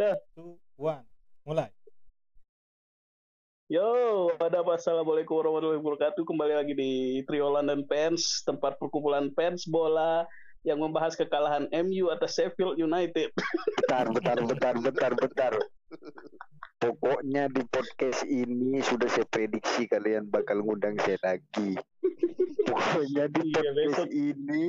Dah. two, one, mulai. Yo, ada apa? Assalamualaikum warahmatullahi wabarakatuh. Kembali lagi di Trio London Fans, tempat perkumpulan fans bola yang membahas kekalahan MU atas Sheffield United. Bentar, bentar, bentar, bentar, bentar. Pokoknya di podcast ini sudah saya prediksi kalian bakal ngundang saya lagi. Pokoknya di Iya, podcast besok. ini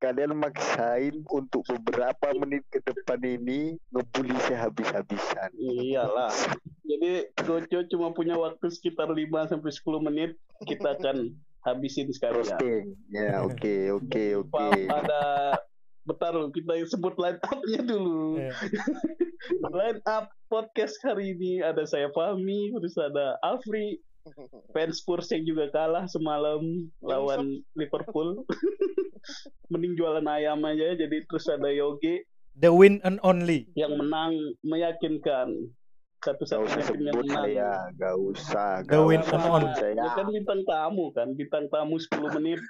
kalian maksain untuk beberapa menit ke depan ini ngebully saya habis-habisan. Iyalah. Jadi Gojo cuma punya waktu sekitar 5 sampai 10 menit. Kita akan habisin sekalian. Roasting. Ya, oke, oke, oke. Pa- Pada Bentar lu, kita sebut line up-nya dulu. Eh, Line up podcast hari ini ada saya Fahmi, terus ada Afri, fans Spurs yang juga kalah semalam lawan Liverpool. Mending jualan ayam aja, jadi terus ada Yogi The win and only. yang menang meyakinkan satu-satunya tim yang menang. saya, gak usah. The gak win usah and only. saya. Ya kan bintang tamu kan, bintang tamu 10 menit.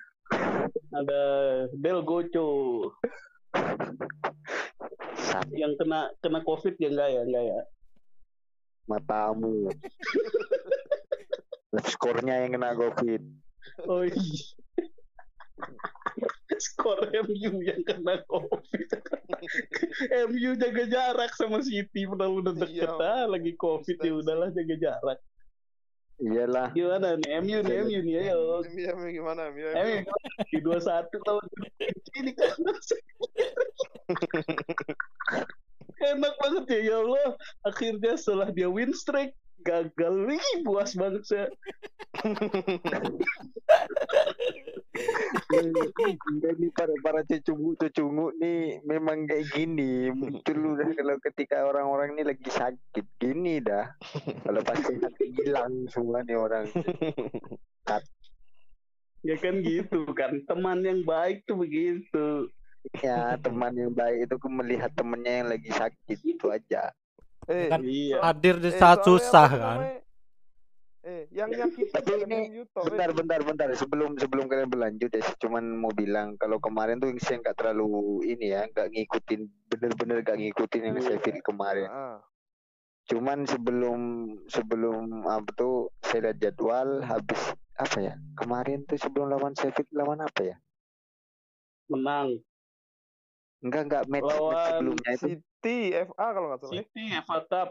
Ada Del Gocho yang kena kena Covid ya enggak ya, enggak ya. matamu. Skornya yang kena covid. Oh iya. Skor MU yang kena Covid. MU jaga jarak sama City padahal udah deket Iya. ah, lagi Covid ya udahlah jaga jarak. Iyalah. Gimana nih MU nih MU nih ayo. Mia gimana? MU di 21 tahun ini kan. Enak banget ya ya Allah. Akhirnya setelah dia win streak gagal nih puas banget saya. Nih para para cucungu cucungu nih memang kayak gini muncul udah kalau ketika orang-orang ini lagi sakit gini dah kalau pas sehat hilang semua nih orang Ya kan gitu kan. Teman yang baik tuh begitu. ya teman yang baik itu melihat temennya yang lagi sakit itu aja Eh, Kan Iya. hadir di eh, saat soalnya susah kan. namanya? Eh, yang yang kita Tapi ini bentar bentar bentar sebelum sebelum kalian berlanjut ya saya cuman mau bilang kalau kemarin tuh saya nggak terlalu ini ya nggak ngikutin bener-bener nggak ngikutin yang Iya. Sheffield kemarin Ah, cuman sebelum sebelum apa tuh saya lihat jadwal habis apa ya kemarin tuh sebelum lawan Sheffield lawan apa ya Menang. enggak enggak match, match sebelumnya itu City FA kalau nggak salah. ya. City FA Cup.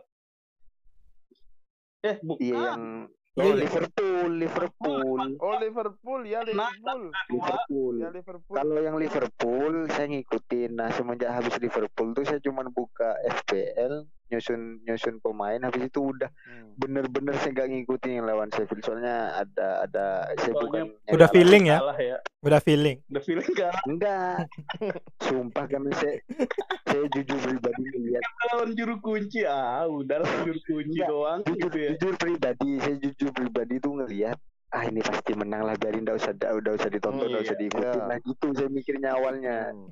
Eh bukan. iya yang Iya, oh, iya. Liverpool Liverpool Oh Liverpool ya Nah, Liverpool. Liverpool Ya Liverpool. kalau yang Liverpool saya ngikutin nah semenjak habis Liverpool tuh saya cuman buka FPL nyusun nyusun pemain habis itu udah Hmm. bener-bener saya nggak ngikutin yang lawan Sheffield soalnya ada ada saya Soalnya bukan Udah feeling ya? Ya. Udah feeling. Udah feeling kan Enggak. Sumpah karena saya saya jujur pribadi melihat lawan juru kunci ah udah juru kunci Enggak, doang jujur, gitu ya. jujur pribadi, saya jujur pribadi tuh ngelihat ah ini pasti menang lah biarin enggak usah enggak usah ditonton, enggak usah Iya. diikutin. Nah gitu saya mikirnya awalnya Hmm.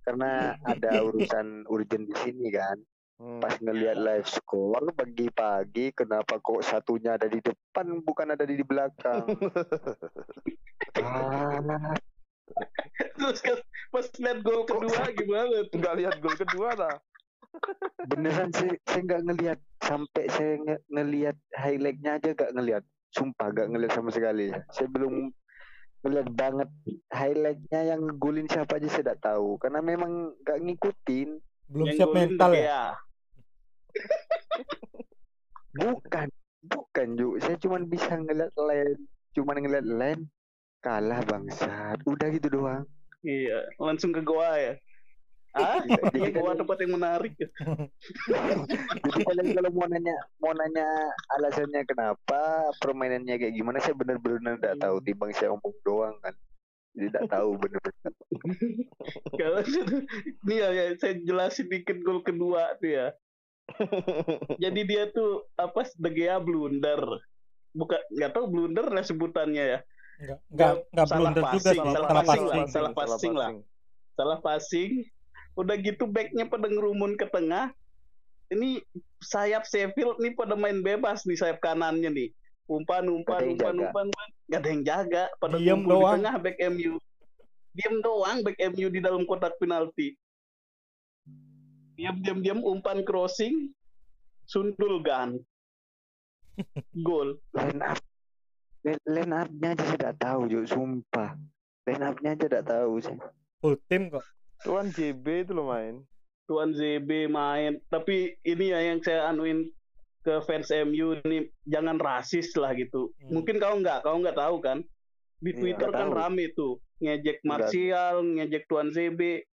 karena ada urusan urgent di sini kan. Hmm. Pas ngelihat live score pagi-pagi kenapa kok satunya ada di depan bukan ada di belakang. ah, Terus kan pas lihat gol kedua gimana? Nggak lihat gol kedua dah. beneran saya saya nggak ngelihat sampai saya nge- ngelihat highlightnya aja gak ngelihat sumpah gak ngelihat sama sekali saya belum ngelihat banget highlightnya yang ngegolin siapa aja saya tidak tahu karena memang gak ngikutin Belum Yang siap golin mental ya. Bukan bukan Ju saya cuma bisa ngelihat line cuma ngelihat line kalah bangsat udah gitu doang. Iya, langsung ke goa ya. Ah, Jadi ini goa kalian- tempat yang menarik. jadi kalian kalau mau nanya mau nanya alasannya kenapa permainannya kayak gimana saya bener-bener tidak tahu. Timbang saya omong doang kan. Jadi tidak tahu bener-bener. Kalau ini ya, ya, saya jelasin dikit gol kedua tuh ya. Jadi dia tuh apa De Gea blunder. Bukan nggak tahu blunder lah sebutannya ya. Enggak enggak blunder juga passing, sih. salah Salah passing lah, passing. salah passing lah. Salah passing. Udah gitu backnya pada ngerumun ke tengah. Ini sayap Sheffield nih pada main bebas nih sayap kanannya nih. Umpan, umpan, umpan, umpan, umpan. Gak ada yang jaga. Pada Diem kumpul di doang. tengah back MU. Diem doang back MU di dalam kotak penalti. Diam-diam-diam umpan crossing, sundul gan, gol. line up line- line up-nya aja saya tidak tahu Juk, sumpah line up-nya aja tidak tahu sih Full tim kok. Tuan JB itu lo main. Tuan ZB main. Tapi ini ya yang saya anuin ke fans MU ini jangan rasis lah gitu. Hmm. Mungkin kau nggak, kau nggak tahu kan? Di Iya, Twitter kan tahu. rame tuh ngejek. Martial, ngejek Tuan ZB.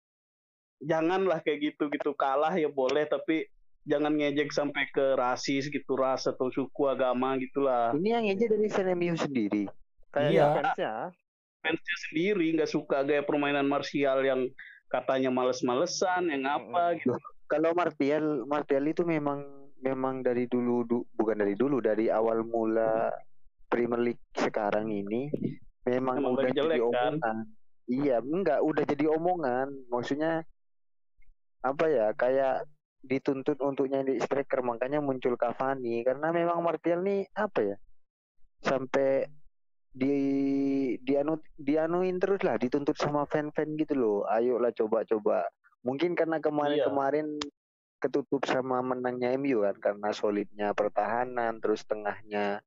Janganlah kayak gitu gitu kalah ya boleh tapi jangan ngejek sampai ke rasis gitu ras atau suku agama gitulah. ini yang aja dari fan MU sendiri Kayak Iya. fansnya. Fansnya sendiri nggak suka gaya permainan Martial yang katanya males-malesan, yang apa gitu. kalau Martial Martial itu memang memang dari dulu du- bukan dari dulu dari awal mula Premier League sekarang ini memang Emang udah jadi kan? omongan. Iya, enggak udah jadi omongan. Maksudnya apa ya? Kayak dituntut untuk nyari striker makanya muncul Cavani karena memang Martial nih apa ya? Sampai di dianu dianuin terus lah dituntut sama fan-fan gitu loh. Ayolah coba-coba. Mungkin karena kemarin-kemarin ketutup sama menangnya MU kan karena solidnya pertahanan terus tengahnya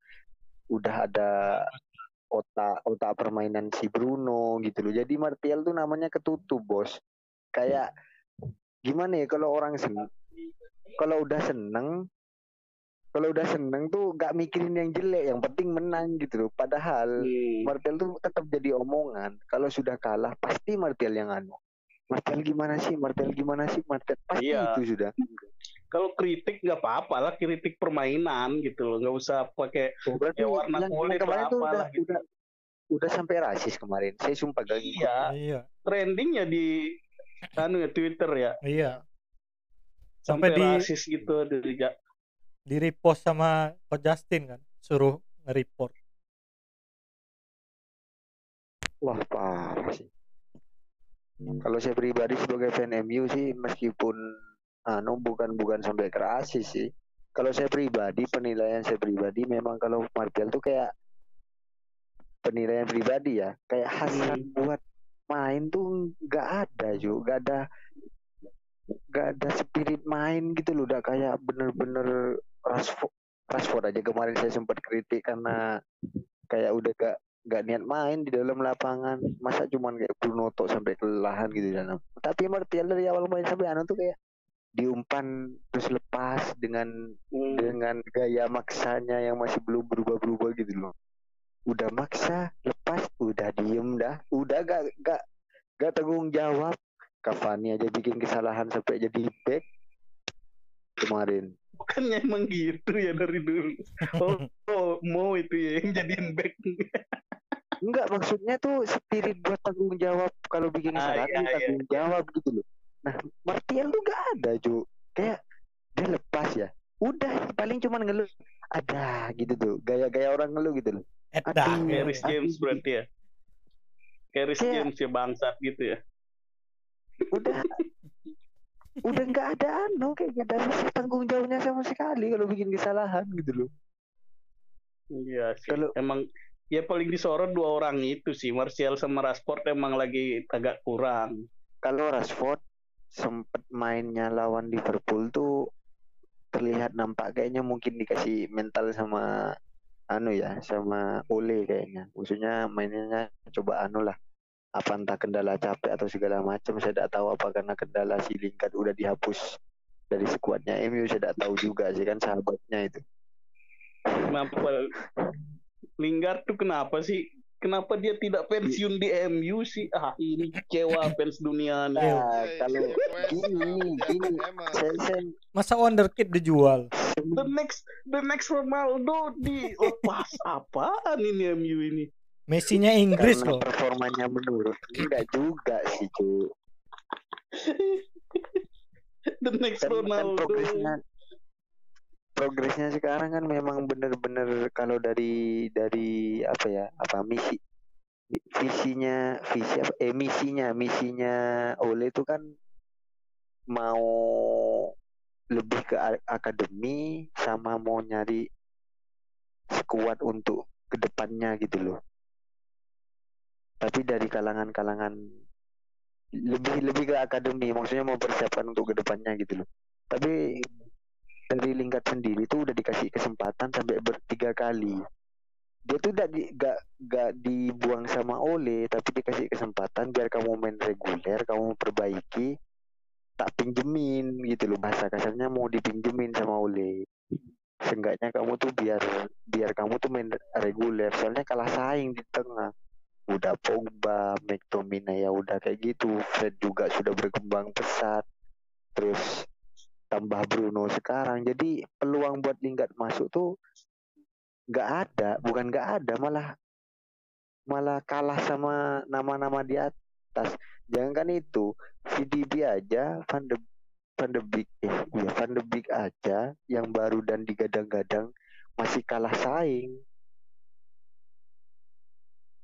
udah ada otak otak permainan si Bruno gitu loh. Jadi Martial tuh namanya ketutup, Bos. Kayak gimana ya kalau orang seneng kalau udah seneng kalau udah seneng tuh gak mikirin yang jelek, yang penting menang gitu loh. Padahal Hmm. Martial tuh tetap jadi omongan. Kalau sudah kalah pasti Martial yang anu. Martial gimana sih? Martial gimana sih? Martial pasti Iya. itu sudah. kalau kritik nggak apa-apa lah kritik permainan gitu loh nggak usah pakai Oh, berarti Ya, warna kulit lah, udah, gitu. udah udah sampai rasis kemarin. Saya sumpah gak iya Iya. trendingnya di anu ya Twitter ya Iya. sampai, Sampai di- rasis gitu dari Di repost sama Coach Justin kan. Suruh nge-report. Wah parah sih. Kalau saya pribadi sebagai fan MU sih meskipun anu bukan bukan sampai ke rasis sih. Kalau saya pribadi penilaian saya pribadi memang kalau Martial tuh kayak penilaian pribadi ya kayak hasrat buat main tuh nggak ada juga nggak ada nggak ada spirit main gitu loh udah kayak bener-bener Rashford Rashford aja. Kemarin saya sempat kritik karena kayak udah gak nggak niat main di dalam lapangan. Masa cuman kayak Bruno tok sampai kelelahan gitu di dalam tapi Martial dari awal main sampai anu tuh kayak diumpan terus lepas dengan Hmm. dengan gaya maksanya yang masih belum berubah-berubah gitu loh udah maksa lepas udah diem dah udah gak gak gak tanggung jawab Cavani aja bikin kesalahan sampai jadi back kemarin bukannya emang gitu ya dari dulu oh, oh mau itu ya yang jadiin back Enggak maksudnya tuh spirit buat tanggung jawab kalau bikin Ah, kesalahan iya, iya. tanggung jawab gitu loh. Nah Martial tuh gak ada Ju. Kayak dia lepas ya. Udah paling cuman ngeluh. Ada gitu tuh. Gaya-gaya orang ngeluh gitu loh. Edan. Aduh. Harris James berarti ya Harris Kayak- James ya bangsat gitu ya Udah udah nggak ada anu kayak gak ada rasa tanggung jawabnya sama sekali kalau bikin kesalahan gitu loh. iya sih Kalau- emang ya paling disorot dua orang itu sih Martial sama Rashford emang lagi agak kurang Kalau Rashford sempet mainnya lawan Liverpool tuh terlihat nampak kayaknya mungkin dikasih mental sama anu ya sama Ole kayaknya maksudnya mainnya coba anu lah apa entah kendala capek atau segala macam saya tidak tahu apa karena kendala si Lingard udah dihapus dari skuadnya MU saya tidak tahu juga sih kan sahabatnya itu kenapa Lingard tuh kenapa sih kenapa dia tidak pensiun di MU sih ah ini kecewa fans dunia. Iya. Nah, Eh, kalau gini gini Emang. saya, saya Masa wonderkid dijual? The next the next Ronaldo di lepas apaan ini MU ini? Messi-nya Inggris karena loh. performanya menurun. Enggak juga sih cu. The next kan, kan Ronaldo. progresnya progresnya sekarang kan memang bener-bener kalau dari dari apa ya apa misi visinya visi apa eh misinya misinya Ole itu kan mau lebih ke akademi sama mau nyari skuad untuk ke depannya gitu loh. Tapi dari kalangan-kalangan lebih lebih ke akademi maksudnya mau persiapkan untuk ke depannya gitu loh. Tapi dari Lingard sendiri tuh udah dikasih kesempatan sampai bertiga kali. Dia tuh udah di, gak, gak dibuang sama Ole tapi dikasih kesempatan biar kamu main reguler kamu perbaiki tak pinjemin gitu loh. Bahasa kasarnya mau dipinjemin sama Ole. Seenggaknya kamu tuh biar biar kamu tuh main reguler. Soalnya kalah saing di tengah. Udah Pogba, McTominay ya udah kayak gitu, Fred juga sudah berkembang pesat, terus tambah Bruno sekarang, jadi peluang buat Lingard masuk tuh nggak ada, bukan nggak ada, malah malah kalah sama nama-nama di atas. Jangan kan itu, VDB aja, Van de Van de Beek, eh iya Van de Beek aja yang baru dan digadang-gadang masih kalah saing.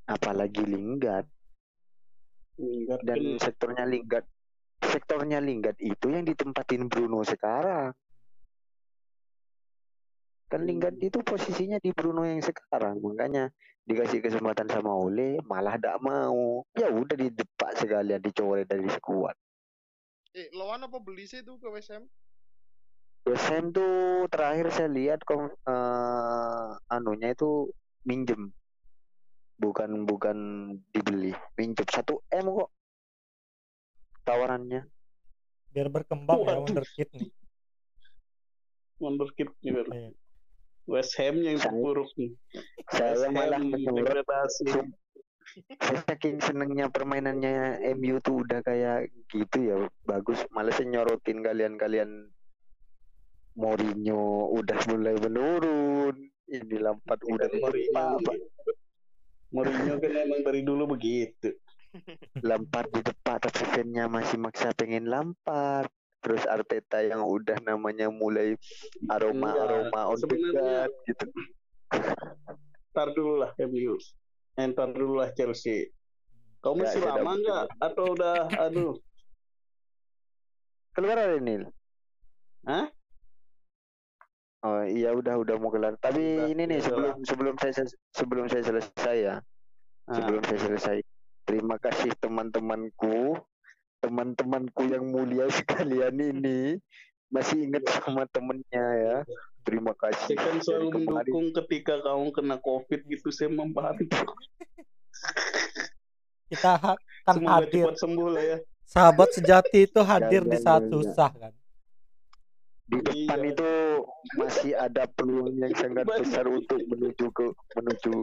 Apalagi Lingard. Lingard dan kan sektornya Lingard sektornya Lingard itu yang ditempatin Bruno sekarang kan Lingard itu posisinya di Bruno yang sekarang makanya dikasih kesempatan sama Ole malah tidak mau ya udah didepak sekalian dicoret dari skuad Eh, lawan apa beli sih itu ke WSM? West Ham tuh terakhir saya lihat kom, eh, anunya itu minjem bukan bukan dibeli minjem satu m kok tawarannya biar berkembang ya Waduh. wonderkid nih wonderkid. Iya. West Ham yang terpuruk nih. saya West malah degradasi. Saya saking senengnya permainannya MU tuh udah kayak gitu ya bagus malah nyorotin kalian-kalian Mourinho udah mulai menurun ini Lampard udah Mourinho. apa Mourinho kan emang dari dulu begitu. Lampard di depan tapi fan-nya masih maksa pengen Lampard terus Arteta yang udah namanya mulai aroma aroma on the sebenarnya- guard gitu Ntar dulu lah MU. Eh, ntar dulu lah Chelsea. Kau Ya, masih saya lama nggak? Atau udah, aduh, keluar ada Nil Hah? Oh iya udah udah mau kelar. Tapi Udah, ini nih udah sebelum sebelum saya sebelum saya selesai ya. Ah. Sebelum saya selesai. Terima kasih teman-temanku, teman-temanku yang mulia sekalian ini masih ingat sama temennya ya. Terima kasih. saya kan selalu mendukung ketika kamu kena COVID gitu, saya membantu. kita ha- kan Semoga hadir cepat sembuh lah ya. sahabat sejati itu hadir di Jangan, saat jangan. susah kan di depan Iya. itu masih ada peluang yang sangat besar untuk menuju ke menuju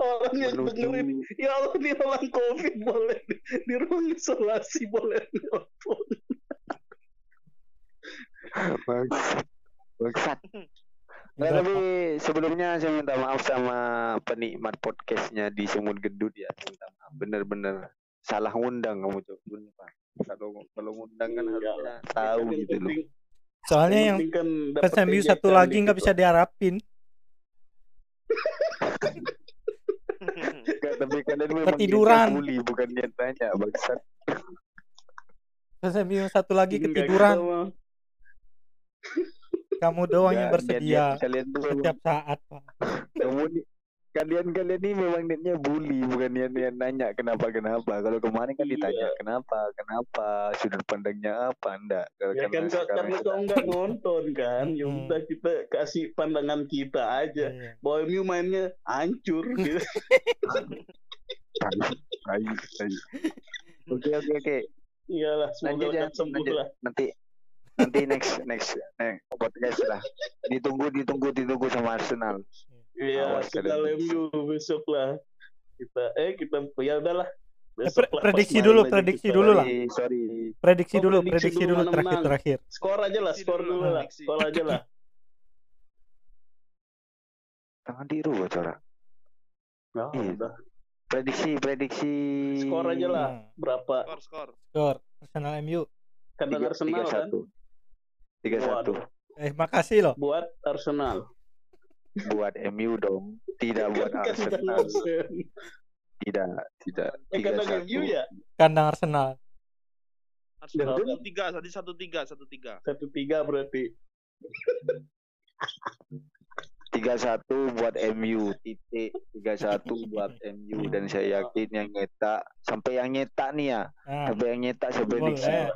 Orang yang menuju dengerin, ya Allah ini orang COVID boleh di, ruang isolasi boleh nelfon. bangsat. Bangsat. Nggak, Udah, tapi sebelumnya saya minta maaf sama penikmat podcastnya di Semut Gedut ya. Saya minta maaf. Bener-bener salah ngundang kamu tuh. Pak. Kalau kalau ngundang kan Iya. harusnya tahu gitu loh. soalnya yang kan dapat fans MU satu lagi nggak gitu. bisa diharapin Nggak, tapi kalian memang Ketiduran. bully, bukan niat tanya bangsat. fans MU satu lagi Enggak ketiduran kamu doang yang bersedia kalian tuh setiap saat Pak. kamu nih kalian kalian ini memang niatnya bully bukan niat niat nanya kenapa kenapa kalau kemarin kan Iya. ditanya kenapa kenapa sudut pandangnya apa enggak kalau Ya kan karena kau nggak nonton kan, ya Hmm. udah kita kasih pandangan kita aja. Iya. Bahwa MU mainnya hancur gitu. oke oke oke Iyalah, semoga lanjut ya sembuh lah. nanti nanti next next next podcast lah ditunggu ditunggu ditunggu sama Arsenal Iya, Awas Arsenal kalian. MU besok lah. Kita eh kita ya udahlah. Eh, Besok prediksi dulu, prediksi kita. dulu lah. sorry prediksi Oh, dulu prediksi dulu terakhir terakhir Skor aja lah, skor dulu lah. Skor aja lah. tangan biru bocor Ya, Iya. udah. prediksi prediksi Skor aja lah. Hmm. Berapa? skor skor skor Arsenal MU Kandang Arsenal kan satu tiga satu Waduh. eh makasih loh buat Arsenal. Buat MU dong. Tidak buat Kan kandang Arsenal. Tidak tidak. Eh kandang MU ya? kandang Arsenal. Arsenal Betul. satu tiga tadi satu tiga satu tiga. Satu tiga berarti. tiga tiga satu buat MU titik. Tiga satu buat MU dan saya yakin yang nyetak sampai yang nyetak nih ya? Nah, sampai yang nyetak? Saya prediksi boleh.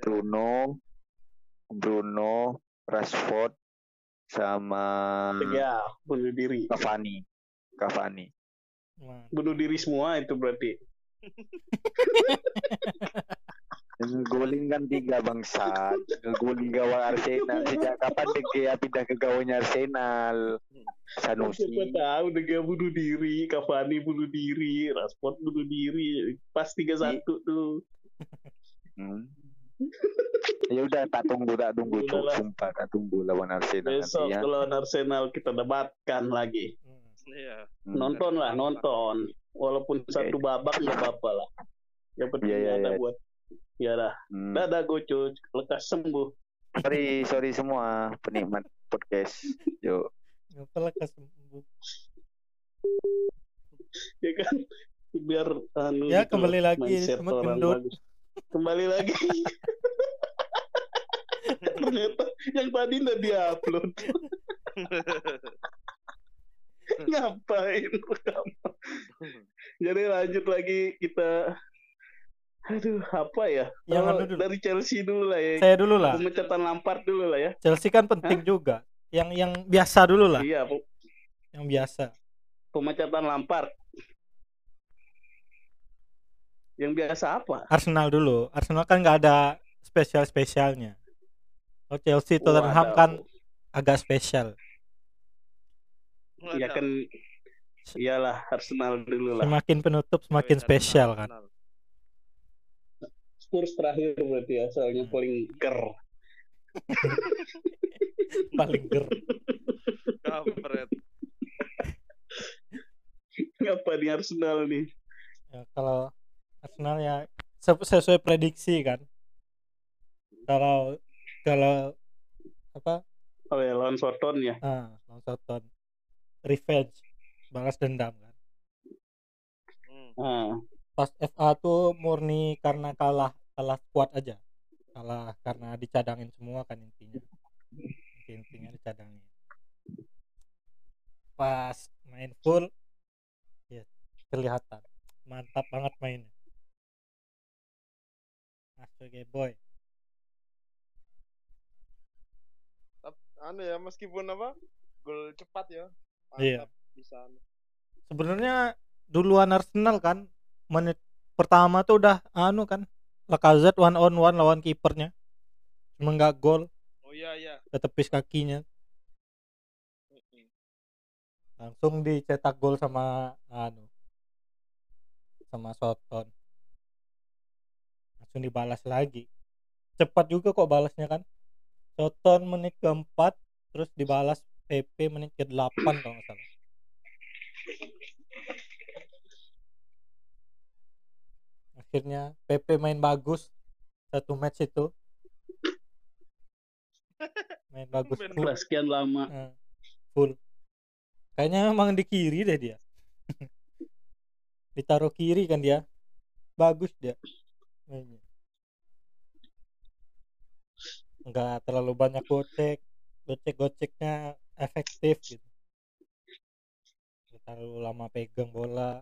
Bruno. Bruno Rashford sama Ya, bunuh diri. Cavani Cavani Nah, Bunuh diri semua itu berarti. Ngegolin kan tiga bangsa Ngegolin gawang Arsenal Sejak kapan De Gea pindah ke gawangnya Arsenal Siapa Sanusi tahu Dega bunuh diri, Cavani bunuh diri, Rashford bunuh diri. Pas 3-1 tuh. hmm. Ya udah tak tunggu tak tunggu lah. Sumpah tak tunggu lawan Arsenal Besok nanti ya lawan Arsenal kita debatkan lagi. hmm. Iya. Hmm. Nonton lah, nonton. Walaupun satu babak nggak apa-apa lah. Yang penting Iya, iya, ada iya. buat ya dah. Hmm. Dadah Goco, lekas sembuh. Sorry sorry semua penikmat podcast Yuk Apalah kesembuh. Ya kan? Biar anu Ya, gitu kembali lagi orang gendut. Kembali lagi. Ternyata yang tadi udah diupload. Ngapain pertama? Jadi lanjut lagi kita Aduh, apa ya? Yang Oh, anu dulu. dari Chelsea dulu lah ya. Saya dulu lah. Pemecatan Lampard dulu lah ya. Chelsea kan penting juga. Yang yang biasa dulu lah. Iya, pe- Yang biasa. pemecatan Lampard. Yang biasa apa? Arsenal dulu. Arsenal kan nggak ada spesial spesialnya. Kalau Chelsea Tottenham Waduh. kan agak spesial. Ya kan iyalah Arsenal dulu lah. Semakin penutup semakin spesial kan. Spurs terakhir berarti ya, soalnya paling ger. Paling ger. Kampret. Ngapa nih Arsenal nih? Ya, kalau Arsenal ya se- sesuai prediksi kan. Kalau kalau apa? Oh ya, lawan Soton ya. Ah, lawan Southampton. Revenge, balas dendam kan. Hmm. Ah, Pas FA tuh murni karena kalah kalah kuat aja. Kalah karena dicadangin semua kan intinya. Inti- Intinya dicadangin. Pas main full ya kelihatan mantap banget mainnya. Ya boy. Anu ya meskipun apa? Gol cepat ya. Iya. Mantap bisa. anu. sebenarnya duluan Arsenal kan menit pertama tuh udah anu kan Lacazette one on one lawan kipernya cuma nggak gol Oh iya iya. ke tepis kakinya langsung dicetak gol sama anu sama Soton langsung dibalas lagi. Cepat juga kok balasnya kan. Soton menit keempat terus dibalas PP menit ke 8 kalau nggak salah. Akhirnya PP main bagus satu match itu. Main bagus Main full, sekian lama. Full. Kayaknya memang di kiri deh dia. Ditaruh kiri kan dia. Bagus dia mainnya nggak terlalu banyak gocek gocek goceknya efektif gitu. Nggak terlalu lama pegang bola.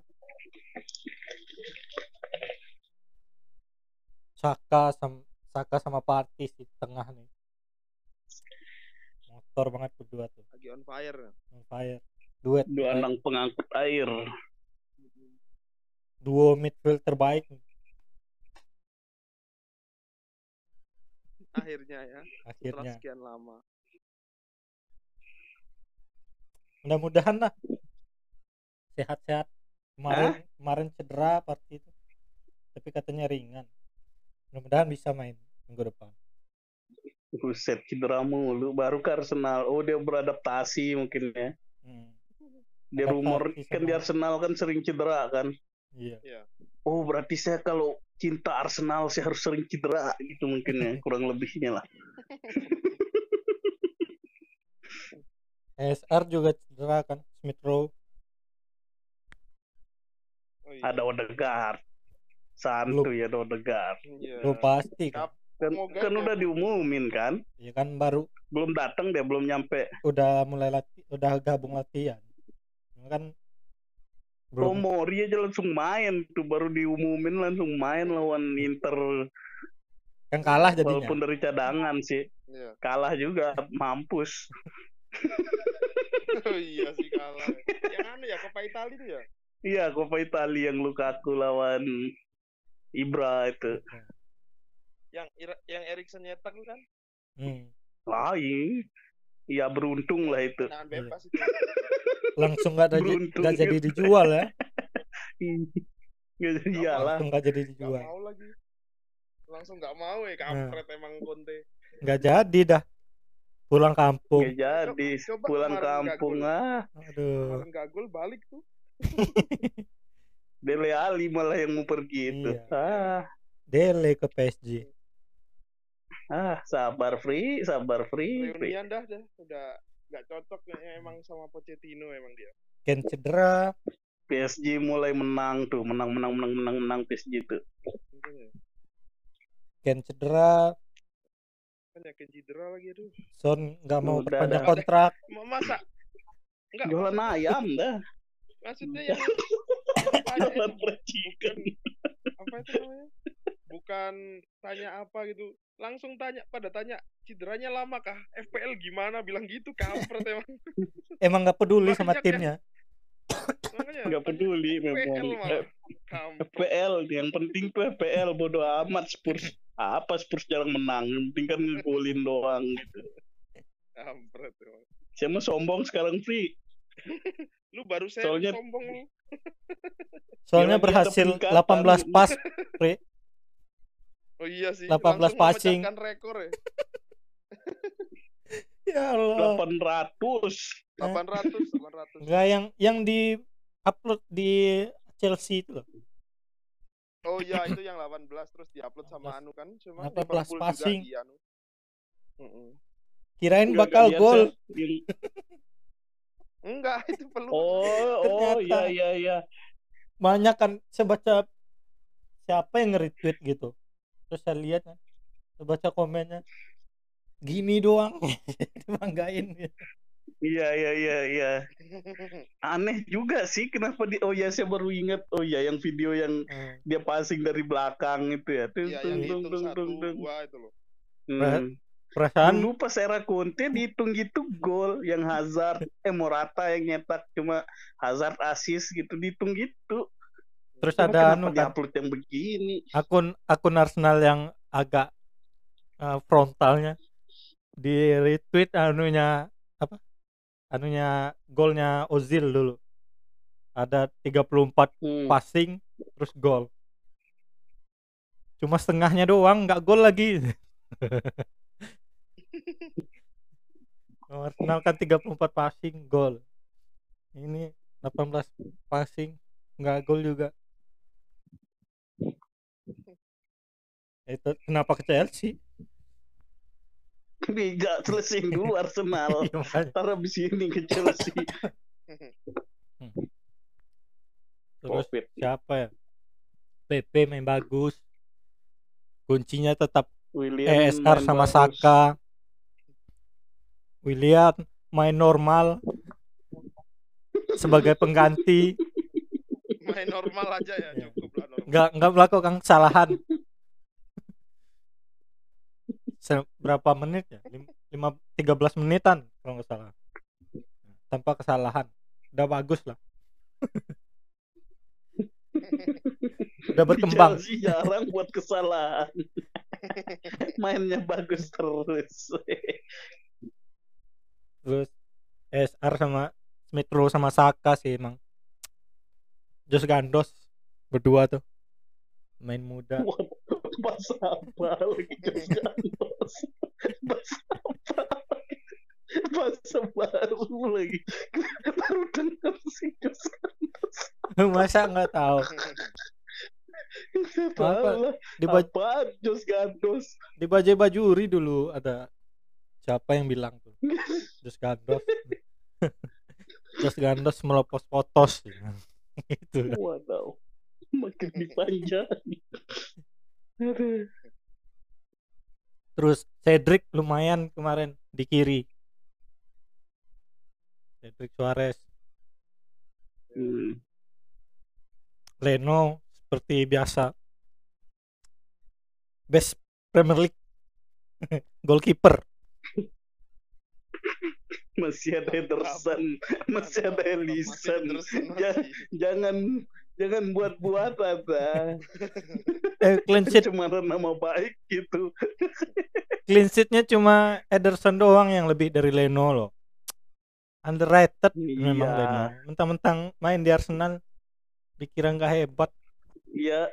Saka sama Saka sama Partis di tengah nih. Motor banget berdua tuh. Lagi on fire. on fire. Duet. Dua anak pengangkut air. duo midfield terbaik nih, Akhirnya ya. Setelah akhirnya sekian lama. mudah-mudahan lah sehat-sehat kemarin kemarin cedera party itu tapi katanya ringan mudah-mudahan bisa main minggu depan Buset cedera mulu baru ke Arsenal. Oh dia beradaptasi mungkin ya. Hmm, Di Adaptasi rumor kan di Arsenal kan sering cedera kan. iya Oh berarti saya kalau cinta Arsenal saya harus sering cedera gitu mungkin ya kurang lebihnya lah. SR juga cedera kan Smith Rowe Oh, iya. Ada Odegaard. Santuy ada Odegaard. Iya. Rowe pasti kan Kan, kan udah diumumin kan? ya kan baru Belum datang dia, belum nyampe. udah mulai lati udah gabung latihan kan belum Tomori aja langsung main tuh baru diumumin langsung main lawan Inter kan kalah jadinya walaupun dari cadangan sih Iya. kalah juga mampus Oh iya sih kalah. Yang anu ya Coppa Italia itu ya. iya Coppa Italia yang Lukaku lawan Ibra itu Yang yang Erikson nyetak kan. Hmm. lain iya beruntung lah itu. Bebas itu. langsung nggak Beruntung nggak jadi gitu. dijual ya? Nggak jadi iyalah langsung nggak jadi Gak dijual mau lagi. Langsung gak mau ya kampret emang Conte. nggak jadi dah. Pulang kampung. Nggak jadi. Coba pulang nggak kampung ah. Aduh. Kemarin gak gol balik tuh. Dele Ali malah yang mau pergi itu. Iya. ah. Dele ke PSG ah sabar free sabar free, free. Reunian dah dah. Udah gak cocok kayaknya emang sama Pochettino emang dia. Ken cedera PSG mulai menang tuh menang menang menang menang menang PSG itu Mungkin ya. Ken cedera Kan yakin cedera lagi aduh. Son nggak mau Udah, perpanjang dah. kontrak Ma- Masa Enggak, jualan ayam dah maksudnya yang jualan chicken apa itu namanya? Bukan tanya apa gitu. Langsung tanya pada tanya cederanya lama kah? FPL gimana? Bilang gitu kampret emang. emang nggak peduli sama Banyak ya. timnya nggak tanya peduli FPL memang. FPL yang penting tuh FPL bodo amat Spurs apa Spurs jarang menang yang penting kan ngegolin doang gitu Kampret emang. saya sombong sekarang free Lu baru saya Soalnya- sombong lu. soalnya berhasil peningkatan. 18 pas Oh iya sih. 18 langsung passing. rekor ya. ya Allah 800 800, 800. nggak yang yang di upload di Chelsea itu loh Oh iya itu yang 18 terus diupload sama 18. anu kan cuma 18 Liverpool passing. juga di anu. Kirain Nggak- bakal gol. Yang- Enggak, itu perlu. oh oh iya iya iya banyak kan saya baca siapa yang nge-retweet gitu terus saya lihat kan saya baca komennya gini doang dibanggain iya iya iya iya aneh juga sih kenapa di oh ya saya baru ingat oh ya yang video yang Hmm. dia passing dari belakang itu ya tung Iya, tung yang tung tung satu, tung tung dua itu loh. Hmm. perasaan Dulu pas era Conte dihitung gitu gol yang Hazard eh Morata yang nyetak cuma Hazard assist gitu dihitung gitu. Terus Cuma ada anu kan? diupload yang begini? akun akun Arsenal yang agak uh, frontalnya. Di retweet anunya apa? Anunya golnya Ozil dulu. Ada 34 Hmm. passing terus gol. Cuma setengahnya doang nggak gol lagi. Oh, Arsenal kan 34 passing gol. Ini 18 passing nggak gol juga itu kenapa ke Chelsea Liga selesai dulu Arsenal. Iya, makanya. Ntar abis ini ke Chelsea. terus Covid. siapa ya PP main bagus kuncinya tetap William ESR sama bagus. Saka William main normal sebagai pengganti Main normal aja ya, cukup lah normal. melakukan kesalahan berapa menit ya? Lim- lima tiga belas menitan kalau nggak salah. Tanpa kesalahan. Udah bagus lah. Udah berkembang. Chelsea jarang buat kesalahan. Mainnya bagus terus. terus SR sama Smith Rowe sama Saka sih emang. Jos Gandos berdua tuh. Main muda Bahasa apa lagi Gandos? Bahasa apa lagi? Bahasa baru lagi. Baru dengar sih Jos Gandos. masa nggak tahu Apa? di Apa Jos Gandos? di Bajai Bajuri dulu ada siapa yang bilang tuh Jos Gandos Jos Gandos melepos potos gitu Waduh. Makin dipanjang. Terus Cedric lumayan kemarin di kiri. Cedric Suarez. Hmm. Leno seperti biasa. Best Premier League. Goalkeeper. Masih ada Ederson, masih ada Ellison. Ederson Ja- masih. Jangan jangan buat-buat ada. eh, clean sheet Cemaran nama baik gitu. clean sheetnya cuma Ederson doang yang lebih dari Leno loh underrated memang Iya. Leno mentang-mentang main di Arsenal dikira nggak hebat Iya.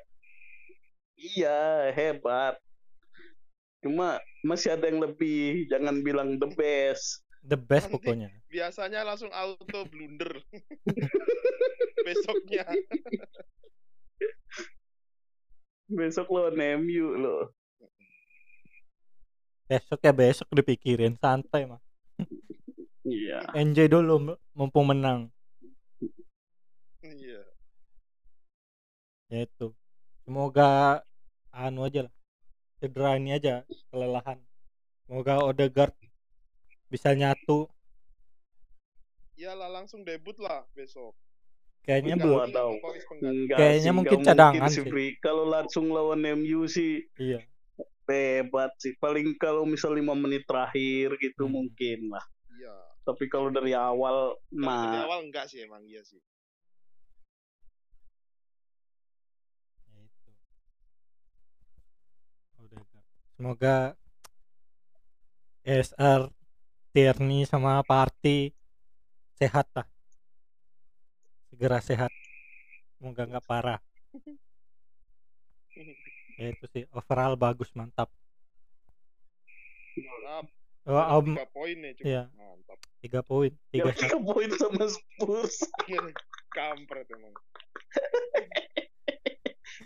Iya, hebat. Cuma masih ada yang lebih. Jangan bilang the best. the best Nanti- pokoknya Biasanya langsung auto blunder. Besoknya. Besok lawan MU loh. besok ya besok dipikirin santai mah Iya. enjoy dulu mumpung menang Iya. ya itu semoga anu aja lah cedera ini aja kelelahan semoga Odegaard bisa nyatu Iyalah langsung debut lah besok. Kayaknya belum Kayaknya sih, mungkin cadangan sih, sih. Kalau langsung lawan MU sih iya hebat sih. Paling kalau misal lima menit terakhir gitu Hmm. mungkin lah. Iya. Tapi kalau dari awal Kalau dari mah awal enggak sih emang iya sih. ya semoga SR Tierney sama Party sehat lah segera sehat semoga nggak parah ya itu sih overall bagus mantap Mantap. oh, om, Tiga poin nih cukup iya. mantap. tiga poin tiga tiga tiga poin sama Spurs. Kampret emang.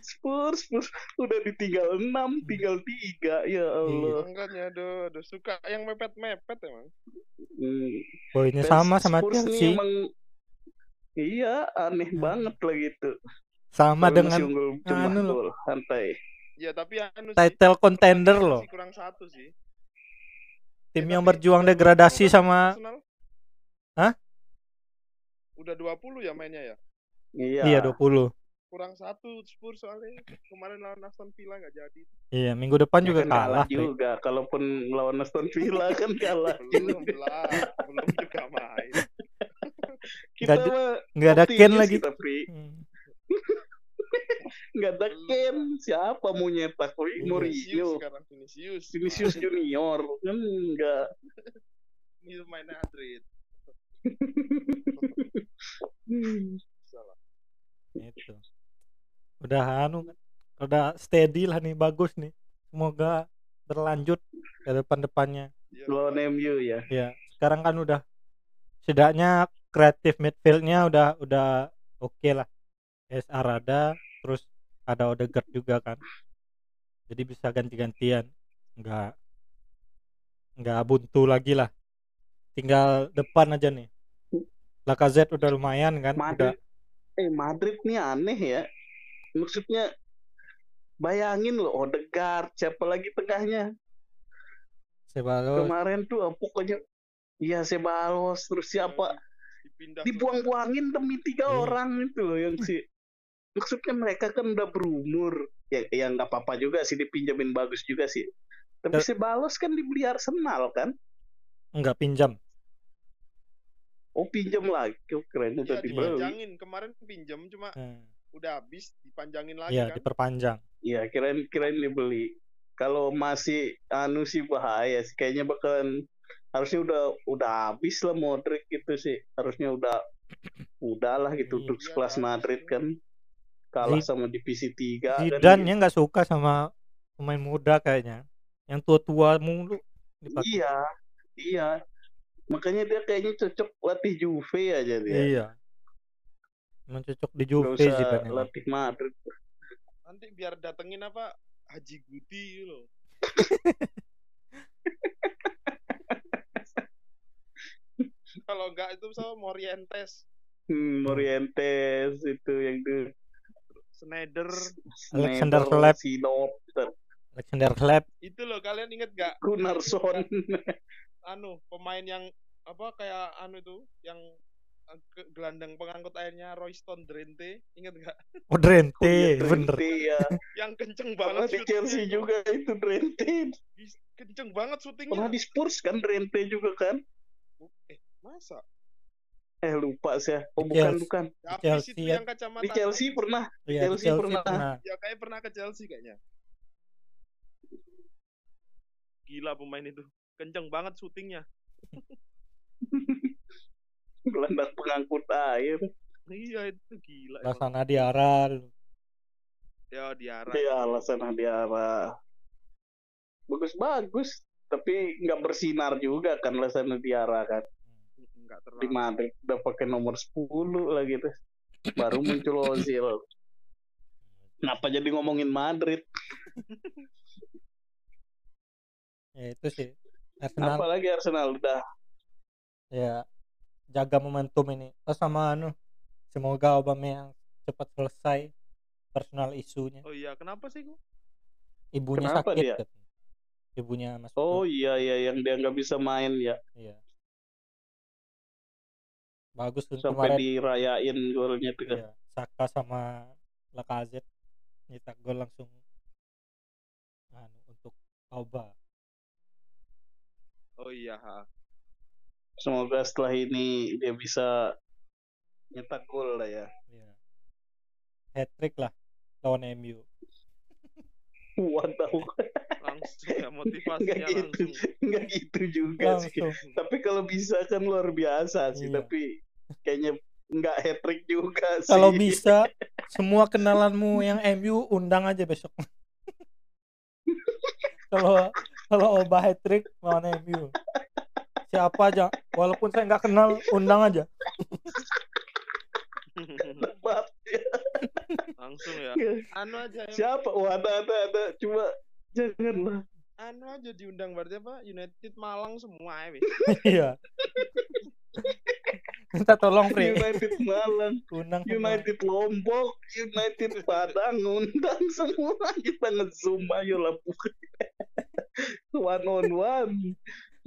Spurs, Spurs udah ditinggal enam, tinggal tiga. Ya Allah. Makanya aduh, aduh suka yang mepet-mepet emang. Hmm. poinnya sama sama Spurs Chelsea emang Iya, aneh Hmm. banget lah gitu. sama Kalau dengan cuma anu loh. santai. Ya tapi anu sih, title contender masih loh kurang satu sih. tim Ya, yang berjuang degradasi 20 sama Arsenal? Hah? Udah 20 ya mainnya ya? Iya. iya 20 Kurang satu Spurs soalnya kemarin lawan Aston Villa nggak jadi. iya minggu depan Ya juga kan kalah juga. Kalaupun lawan Aston Villa kan kalah. Belum lah, belum juga main. kita Nggak mah nggak ada Ken lagi Kita, Pri. Hmm. Nggak ada. Ken. Siapa mau nyetak? Mourinho. Vinicius sekarang Vinicius. Vinicius Junior. Kan enggak. Ini main Madrid. Salah. itu udah anu kan udah steady lah nih bagus nih semoga berlanjut ke depan depannya Ya, Lawan MU ya. ya sekarang kan udah setidaknya kreatif midfieldnya udah udah oke lah. SR ada terus ada Odegaard juga kan. Jadi bisa ganti-gantian. Nggak nggak buntu lagi lah. Tinggal depan aja nih. Lacazette udah lumayan kan udah Madrid. Eh Madrid nih aneh ya. Maksudnya bayangin loh Odegaard siapa lagi tengahnya? Ceballos. Kemarin tuh ah, pokoknya iya Sebalos terus siapa dipindah dibuang-buangin demi tiga Iya. orang itu loh yang si maksudnya mereka kan udah berumur ya yang nggak apa-apa juga sih dipinjamin bagus juga sih tapi Ter- Sebalos kan dibeli Arsenal kan nggak pinjam oh pinjam lagi oh, keren udah Iya, dibeli dipanjangin. Kemarin pinjam cuma Hmm, udah habis dipanjangin lagi iya kan. diperpanjang Iya, kirain kirain dibeli. Kalau masih anu sih bahaya sih. Kayaknya bakalan harusnya udah udah habis lah Modric gitu sih. Harusnya udah udahlah gitu Iya. untuk Iya, sekelas harus Madrid sih. kan kalah Zid- sama divisi 3 kan. Zidane ya nggak suka sama pemain muda kayaknya yang tua-tua mulu dipakai. Iya. Iya. Makanya dia kayaknya cocok latih Juve aja dia. Iya. Emang cocok di Juve ini. latih Madrid. Nanti biar datengin apa Haji Guti gitu loh. Kalau enggak itu sama Morientes, Hmm, Morientes itu yang itu. Snyder, Alexander Schneider, Lab. Sinop. Alexander Hleb Itu loh kalian inget gak Gunnarsson. anu pemain yang apa kayak anu itu yang eh, gelandang pengangkut airnya Royston Drenthe inget gak oh Drenthe Iya, bener Drenthe, ya. yang kenceng Pernah banget di Chelsea itu. juga itu Drenthe. Bis- kenceng banget Pernah syutingnya di Spurs kan Drenthe juga kan? eh masa Eh lupa saya. Oh Di bukan Chelsea. bukan. Habis Chelsea itu ya. yang kacamata Di Chelsea pernah. Iya, di Chelsea Chelsea pernah. pernah. ya kayak pernah ke Chelsea kayaknya gila pemain itu kenceng banget syutingnya Gelandang pengangkut air. iya itu gila Diarra dulu. ya diarah Ya alasan Diarra. Bagus-bagus. Tapi nggak bersinar juga kan Lasana Diarra kan. Enggak Di terlalu Madrid udah pakai nomor 10 lagi tuh. Baru muncul Ozil. Kenapa jadi ngomongin Madrid? ya itu sih. Arsenal. Apalagi Arsenal? Udah. Ya jaga momentum ini. Oh, sama anu. Semoga Aubameyang cepat selesai personal isunya. Oh iya. Kenapa sih gua ibunya Kenapa sakit dia? katanya. ibunya masuk Oh iya iya. Yang dia nggak bisa main ya. Iya bagus tuh sampai kemarin dirayain golnya tuh kan. Iya, Saka sama Lacazette nyetak gol langsung anu, untuk Auba oh iya ha. Semoga setelah ini dia bisa nyetak gol lah ya. Iya. Hat trick lah lawan MU. Waduh, langsung ya nggak motivasinya gitu, langsung nggak gitu juga sih. Langsung. Tapi kalau bisa kan luar biasa sih. Iya. Tapi kayaknya nggak hat trick juga sih. Kalau bisa semua kenalanmu yang MU undang aja besok. Kalau kalau Auba hat trick lawan MU. Siapa aja, walaupun saya nggak kenal, undang aja. Langsung ya anu aja ya. Siapa? Oh ada ada ada. Cuma janganlah. anu aja diundang berarti apa United Malang semua ya. Iya. Minta tolong, Pri. United Malang, Undang semua. United Lombok, United Padang, undang semua kita ngezoom ayo lah one on one.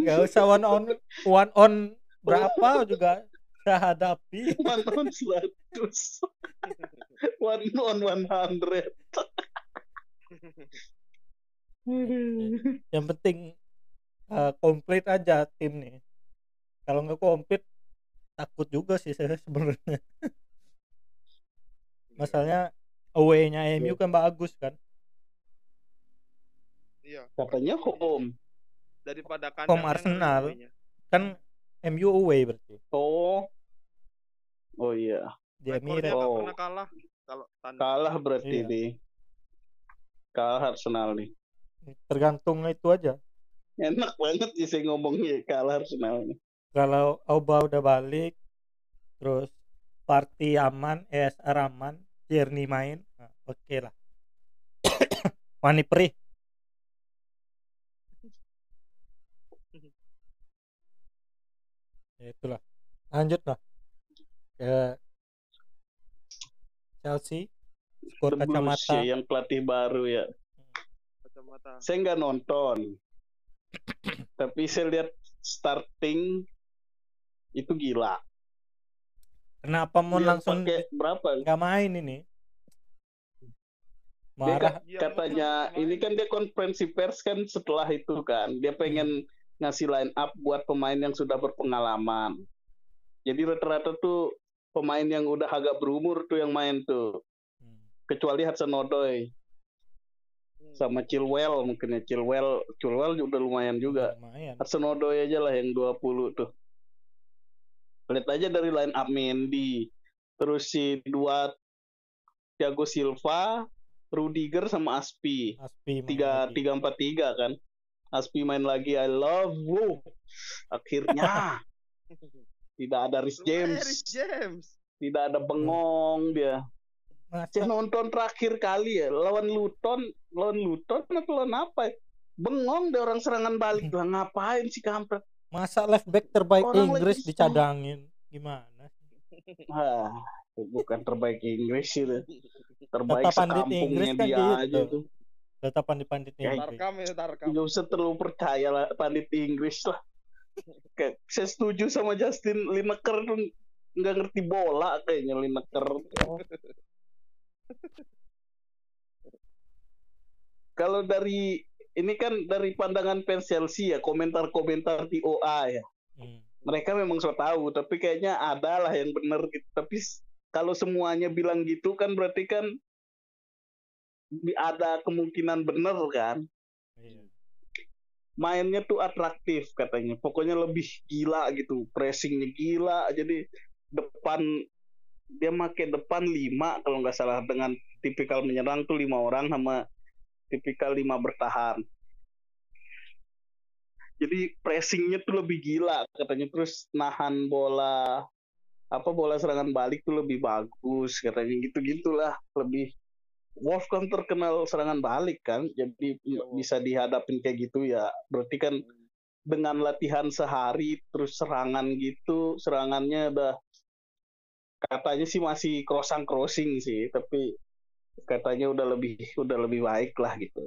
Gak usah one on one on berapa juga saya hadapi. one on 100 one on 100 Yang penting eh, komplit aja tim nih. Kalau nggak komplit takut juga sih saya sebenarnya. Masalahnya away-nya MU kan bagus kan. iya katanya home daripada Home kandang Arsenal. Kan MU away berarti oh oh iya di Emirates. Oh. pernah kalah kalau kalah berarti Iya. nih kalah Arsenal nih Tergantung itu aja. enak banget sih saya ngomongnya kalah Arsenal Kalau Auba udah balik, terus Party aman, ESR aman, Tierney main, nah, oke lah. Wani perih. ya itulah. Lanjut lah. Ke Chelsea, skor kacamata. ya, yang pelatih baru ya kacamata. Saya nggak nonton. Tapi saya lihat starting itu gila. Kenapa mau Dia langsung pakai berapa? nggak main ini? Marah. Iya, katanya mau- ini kan dia konferensi pers kan setelah itu kan. Dia pengen ngasih line up buat pemain yang sudah berpengalaman. Jadi rata-rata tuh pemain yang udah agak berumur tuh yang main tuh. Hmm. kecuali Hudson Odoi. Hmm. Sama Chilwell mungkin ya. Chilwell Chilwell juga lumayan juga. Lumayan. Hudson Odoi aja lah yang 20 tuh. Lihat aja dari line up Mendy terus si dua Thiago Silva Rudiger sama Aspi. Tiga tiga empat tiga kan. Aspi main lagi I love you. Akhirnya tidak ada Rhys Lumayan, James. Rhys James. Tidak ada bengong dia saya nonton terakhir kali ya lawan Luton lawan Luton atau lawan apa ya? bengong deh orang serangan balik lah ngapain sih kampret masa left back terbaik Orang Inggris lagi dicadangin gimana? ah bukan terbaik Inggris itu terbaik Kata pandit Inggris kan dia gitu. aja tuh Data pandit-panditnya. Ya, gitu. Tarkam ya Tarkam. Gak usah terlalu percaya lah pandit Inggris lah. Kayak, saya setuju sama Justin Lineker tuh nggak ngerti bola kayaknya Lineker. Kalau dari ini kan dari pandangan fans Chelsea ya komentar-komentar di OA ya. Hmm. Mereka memang so tahu tapi kayaknya ada lah yang benar gitu. Tapi kalau semuanya bilang gitu kan berarti kan ada kemungkinan benar kan Iya. mainnya tuh atraktif katanya. Pokoknya lebih gila gitu, pressingnya gila. Jadi depan dia make depan lima kalau nggak salah dengan tipikal menyerang tuh lima orang sama tipikal lima bertahan. Jadi pressingnya tuh lebih gila katanya terus nahan bola apa bola serangan balik tuh lebih bagus katanya gitu gitulah lebih Wolf kan terkenal serangan balik kan jadi Wolf. bisa dihadapin kayak gitu ya berarti kan dengan latihan sehari terus serangan gitu serangannya udah katanya sih masih crossing crossing sih tapi katanya udah lebih udah lebih baik lah gitu.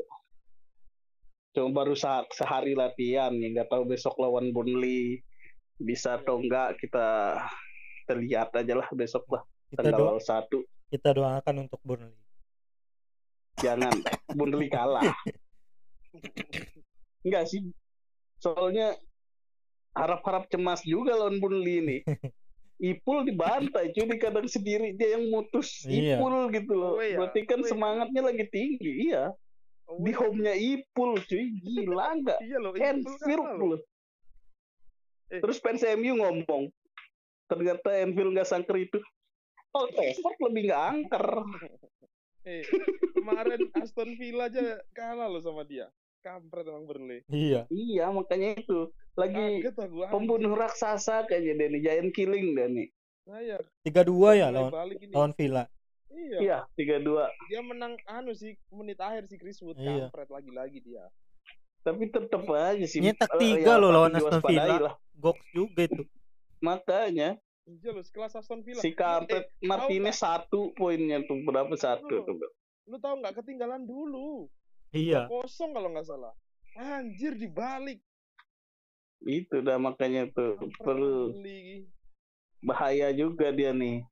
Cuma baru se- sehari latihan ya nggak tahu besok lawan Burnley bisa atau enggak kita kita lihat aja lah besok lah Kita tanggal satu. kita doakan untuk Burnley. jangan Burnley kalah. Enggak sih soalnya harap-harap cemas juga lawan Burnley ini Ipul dibantai cuy di kandang sendiri dia yang mutus Iya. Ipul gitu loh Away ya? berarti kan Away ya? semangatnya lagi tinggi iya Oh, di home-nya Ipul cuy gila enggak Iya loh, Ipul kalah loh. loh Eh. terus fans MU ngomong ternyata Enfield nggak sangker itu Oh, Trafford lebih nggak angker. Eh, kemarin Aston Villa aja kalah loh sama dia. Kampret emang Burnley. Iya. Iya, makanya itu. Lagi pembunuh raksasa kayaknya Denny Giant Killing Denny. Saya 3-2 ya mulai lawan balik ini. lawan Villa. Iya. Iya, 3-2. Dia menang anu sih menit akhir si Chris Wood Iya. kampret lagi-lagi dia. Tapi tetap aja sih. Nyetak eh, tiga yang loh lawan Aston Villa. Goks juga itu. Makanya Iya loh, sekelas Aston Villa. si kampret Eh, Martinez satu poinnya tuh berapa satu Lu- tuh. lu tahu nggak ketinggalan dulu. Iya. Kosong kalau nggak salah. Anjir dibalik. Itu dah makanya tuh perlu bahaya juga dia nih.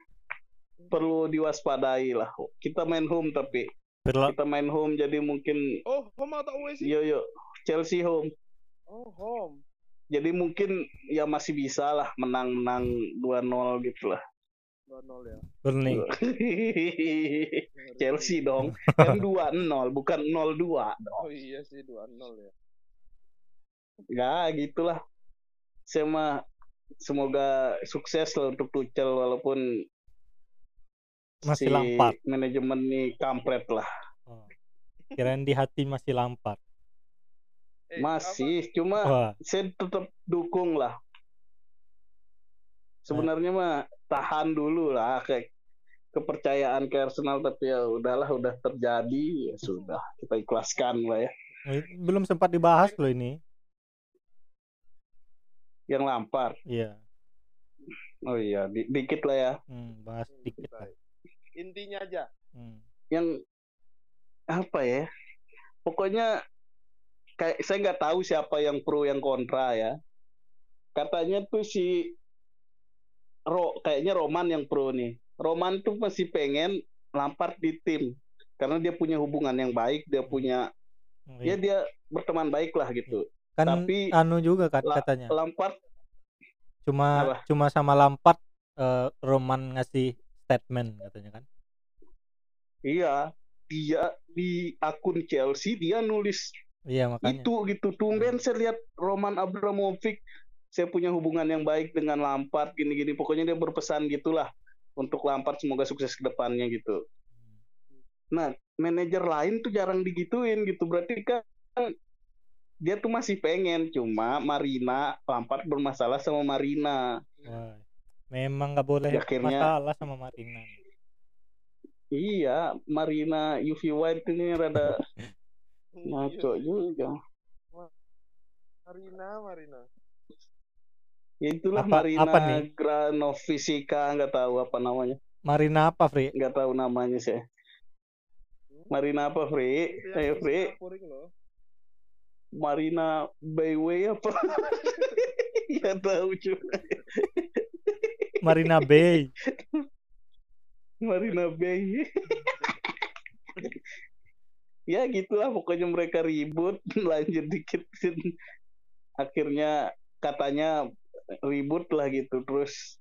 Perlu diwaspadai lah. Kita main home tapi Berla kita main home jadi mungkin Oh, home atau away sih? yo yo Chelsea home. Oh, home. Jadi mungkin ya masih bisa lah menang-menang 2-0 gitu lah. 2-0 ya. Burnley. Chelsea dong. Kan 2-0 bukan 0-2 dong. Oh iya sih 2-0 ya. Ya gitulah. Saya mah semoga sukses lah untuk Tuchel walaupun Masih si Lampard. manajemen nih kampret lah. Oh. Kirain di hati masih Lampard. Eh, Masih, cuma Wah, saya tetap dukung lah. Sebenarnya mah tahan dulu lah kayak kepercayaan ke Arsenal tapi ya udahlah udah terjadi ya sudah kita ikhlaskan lah ya. belum sempat dibahas loh ini. Yang lampar. Iya. Oh iya, di- dikit lah ya. Hmm, bahas dikit lah. Intinya aja. Hmm. Yang apa ya? Pokoknya kayak saya nggak tahu siapa yang pro yang kontra ya. Katanya tuh si Ro kayaknya Roman yang pro nih. Roman tuh masih pengen Lampard di tim karena dia punya hubungan yang baik, dia punya Oh, ya iya. dia berteman baik lah gitu. Kan tapi anu juga kan la- katanya. Lampard Cuma apa? cuma sama Lampard eh, Roman ngasih statement katanya kan. iya dia di akun Chelsea dia nulis Iya makanya. itu gitu tumben saya lihat Roman Abramovich saya punya hubungan yang baik dengan Lampard gini-gini pokoknya dia berpesan gitulah untuk Lampard semoga sukses ke depannya gitu nah manajer lain tuh jarang digituin gitu berarti kan dia tuh masih pengen cuma Marina Lampard bermasalah sama Marina Wah, memang nggak boleh Akhirnya- masalah sama Martina. iya Marina UV White ini rada ngaco Iya. juga Marina, Marina. ya itulah Apa- Marina apa nih? Granovisica nggak tahu apa namanya Marina apa, Fri? nggak tahu namanya saya Marina apa, Free? Itu yang Ayo, di Free. Singapura itu loh. Marina Bayway apa? ya tahu juga. Marina Bay Marina Bay. ya gitulah pokoknya mereka ribut lanjut dikit akhirnya katanya ribut lah gitu terus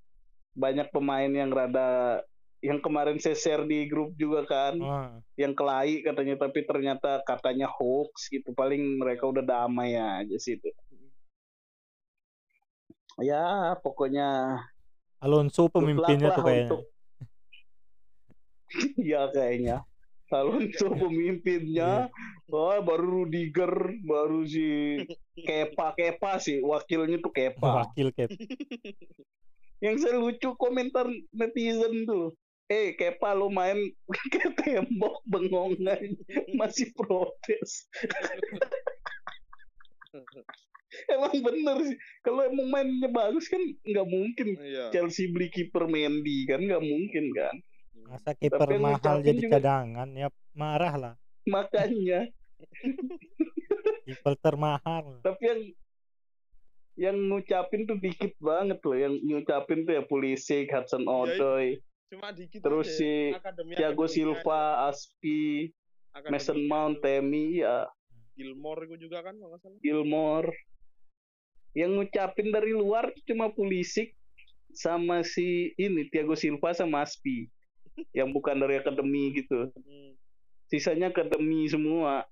banyak pemain yang rada yang kemarin saya share di grup juga kan. Oh, yang kelahi katanya tapi ternyata katanya hoax gitu. Paling mereka udah damai aja sih itu. Ya pokoknya Alonso pemimpinnya tuh kayaknya. untuk- ya kayaknya. Alonso pemimpinnya. Wah baru Rudiger baru si Kepa. Kepa sih wakilnya tuh Kepa. Wakil Cap yang saya lucu komentar netizen tuh eh Kepa lo main ke tembok bengong aja, masih protes. Emang bener sih. Kalau emang mainnya bagus kan nggak mungkin. Iya. Chelsea beli kiper Mendy kan nggak mungkin kan. Masa kiper mahal jadi juga- cadangan ya marah lah. Makanya. Kiper termahal. Tapi yang yang ngucapin tuh dikit banget loh. Yang ngucapin tuh ya Pulisic, Hudson Odoi, Cuma dikit terus aja. si Akademi- Thiago akademinya Silva, Aspi. Akademi- Mason Mount, Temi, ya Gilmore itu juga kan nggak salah. Gilmore. Yang ngucapin dari luar cuma Pulisic sama si ini Thiago Silva sama Aspi yang bukan dari akademi gitu. Hmm. Sisanya akademi semua.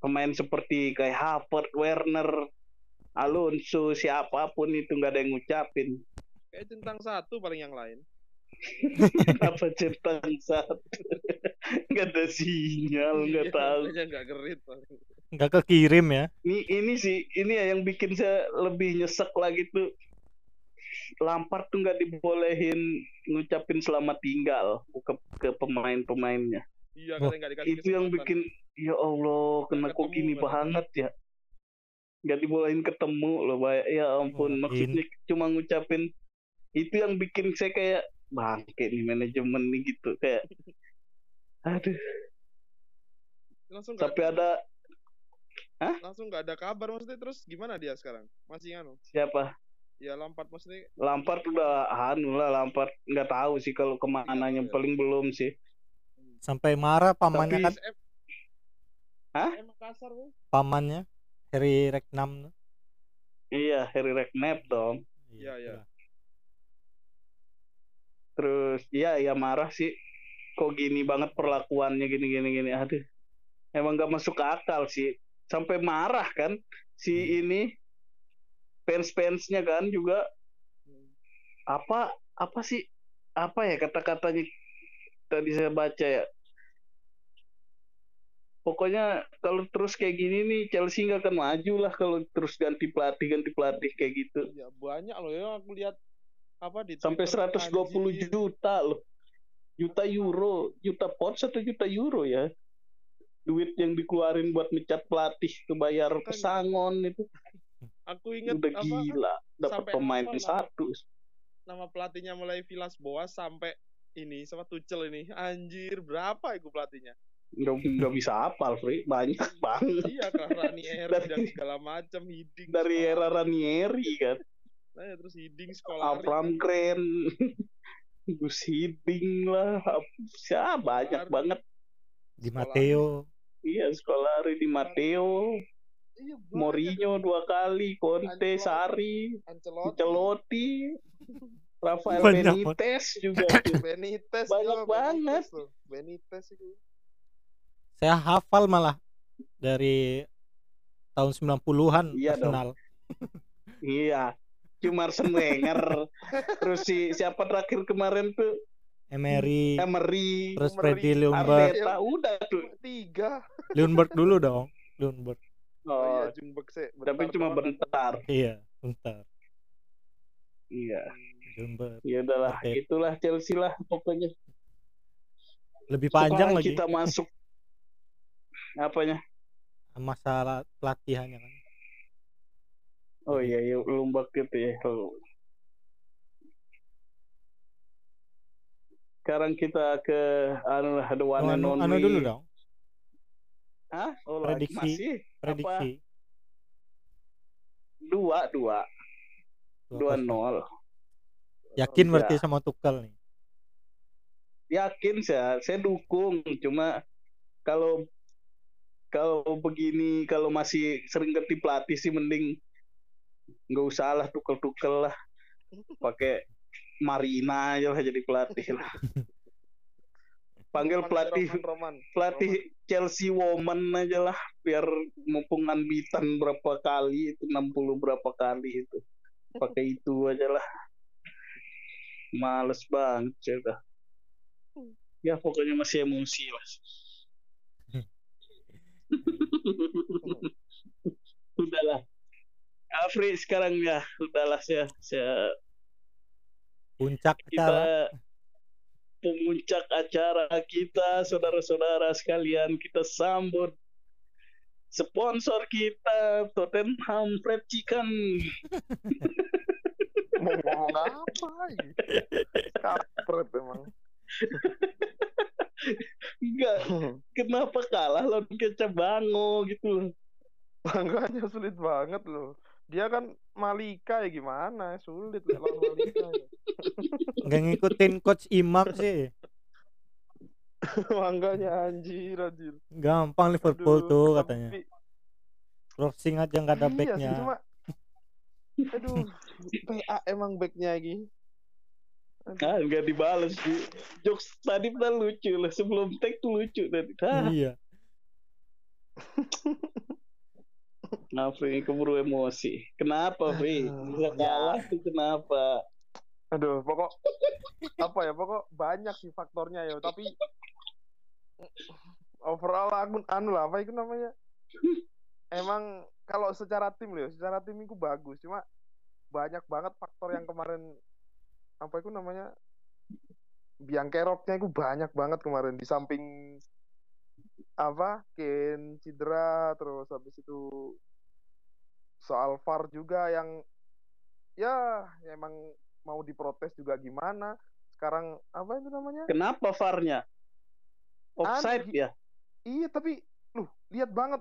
Pemain seperti kayak Havertz, Werner, Alonso, siapa pun itu nggak ada yang ngucapin. Kayak centang satu paling yang lain. Apa centang satu? Nggak ada sinyal, nggak Iya, tahu. nggak gerit. paling. nggak kekirim ya Ini ini sih ini ya yang bikin saya lebih nyesek lagi tuh. Lampard tuh nggak dibolehin ngucapin selamat tinggal ke ke pemain-pemainnya. Iya, dikasih Itu yang bikin ya Allah kena kok gini banget ya. Nggak dibolehin ketemu loh, ya ampun. Wah, Maksudnya cuma ngucapin itu yang bikin saya kayak bangke nih manajemen nih gitu kayak aduh langsung nggak sampai ada langsung nggak ada kabar maksudnya terus gimana dia sekarang? Masih anu? siapa Ya Lampard maksudnya Lampard udah anu lah Lampard nggak tahu sih kalau ke mananya Iya, iya. paling belum sih sampai marah pamannya Tapi- kan SM Hah? Tuh. pamannya Harry Regnam iya Harry Redknapp dong Iya, iya. Terus iya ya marah sih. Kok gini banget perlakuannya gini gini gini. Aduh emang nggak masuk akal sih. Sampai marah kan si Hmm. ini fans fansnya kan juga. Apa apa sih? Apa ya kata-katanya? Tadi saya baca ya. Pokoknya kalau terus kayak gini nih Chelsea nggak akan maju lah kalau terus ganti pelatih ganti pelatih kayak gitu. Iya, banyak loh ya aku lihat apa di sampai Twitter, 120 anjir. juta loh. Juta euro juta pounds atau juta euro ya. Duit yang dikeluarin buat mencat pelatih ke bayar pesangon itu. Aku inget udah apa gila. Dapat pemain apa nama- satu. Nama pelatihnya mulai Vilas Boas sampai ini sama Tuchel ini. Anjir, berapa itu pelatihnya? nggak nggak bisa hafal Fri. Banyak banget iya, kan Ranieri Dari- dan segala macam Hiding. dari era Ranieri kan Nah, ya, terus Hiding sekolah. Avram Grant Gus Hiddink lah siapa banyak Skolari. banget di Sekolah. Matteo iya Skolari di Matteo Iya. Mourinho dua kali Conte Ancelotti. Sari Ancelotti. Ancelotti Rafael Banyak Benitez juga. Benitez Banyak juga, banget. Benitez itu. saya hafal malah dari tahun 90-an Iya. Arsenal iya cuma Wenger terus si siapa terakhir kemarin tuh? Emery. Emery. Terus Freddy Ljungberg Arteta udah tuh. Tiga. Ljungberg dulu dong Ljungberg Oh, oh, iya, Junberg sih. tapi cuma bentar. Iya bentar. Iya. Ljungberg ya udahlah Oke. itulah Chelsea lah pokoknya. Lebih panjang Sekarang lagi. kita masuk. Apanya? Masalah pelatihannya kan oh iya iya Lumbak gitu ya Oh. Sekarang kita ke anu the one and anu, anu dulu dong Hah? Oh, lagi Prediksi. masih? prediksi Dua, dua. Dua kosong. nol. yakin Iya. berarti sama Tuchel nih Yakin saya, saya dukung. Cuma kalau kalau begini, kalau masih sering ganti pelatih sih mending nggak usah lah tukel-tukel lah. Pakai Marina aja lah jadi pelatih lah. Panggil Roman, pelatih Roman, Roman. pelatih Chelsea Woman aja lah biar mumpung unbeaten berapa kali itu 60 berapa kali itu pakai itu aja lah males banget udah ya pokoknya masih emosi lah udahlah Afri sekarang ya udahlah saya saya puncak kita acara pemuncak acara kita saudara-saudara sekalian kita sambut sponsor kita Tottenham Fried Chicken Mau ngomong apa? Kampret emang. enggak kenapa kalah lawan Kecabango gitu Makanya sulit banget loh. Dia kan Malika ya gimana? Sulit lah lawan Malika. ya. nggak ngikutin coach Imam sih. Makanya anjir anjir. gampang Liverpool Aduh, tuh tapi- katanya. crossing aja nggak ada iya backnya. sih cuma aduh PA emang backnya lagi. Ah nggak dibales sih jokes tadi udah lucu lah sebelum tag tuh lucu tadi. Ah. Iya Afri keburu emosi? Kenapa Fri Aduh, bisa kalah tuh kenapa? Aduh pokok apa ya pokok banyak sih faktornya ya tapi overall aku anu lah apa itu namanya? Emang kalau secara tim loh secara tim itu bagus cuma banyak banget faktor yang kemarin apa itu namanya? Biang keroknya itu banyak banget kemarin di samping apa Ken cedera terus habis itu soal VAR juga yang ya emang mau diprotes juga gimana. Sekarang apa itu namanya? Kenapa VAR-nya? Offside Anu, ya? Iya tapi lu lihat banget.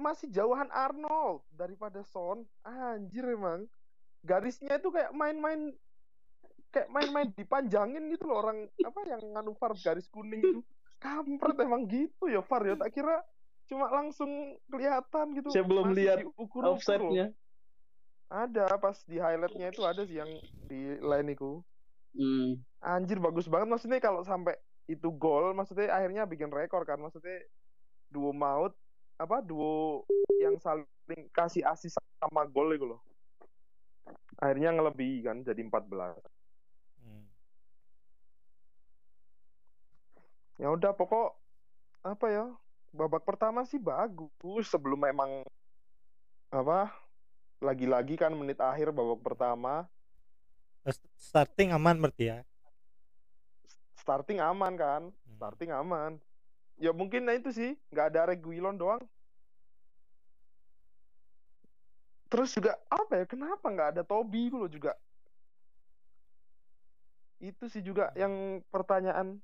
Masih jauhan Arnold daripada Son. Anjir emang. Garisnya itu kayak main-main kayak main-main dipanjangin gitu loh orang apa yang nganu VAR garis kuning itu kampret emang gitu ya VAR ya? Tak kira cuma langsung kelihatan gitu. Saya belum Masih lihat loh. offside-nya ada pas di highlightnya itu ada sih yang di line itu. Hmm. anjir bagus banget. Maksudnya kalau sampai itu gol maksudnya akhirnya bikin rekor kan. Maksudnya duo maut apa duo yang saling kasih asis sama gol itu loh. Akhirnya ngelebihi kan jadi 14 ya udah pokok apa ya babak pertama sih bagus sebelum memang apa lagi-lagi kan menit akhir babak pertama. Starting aman berarti ya? Starting aman kan? Hmm. starting aman. Ya mungkin nah itu sih nggak ada Reguilon doang. Terus juga apa ya kenapa nggak ada Toby loh juga? Itu sih juga yang pertanyaan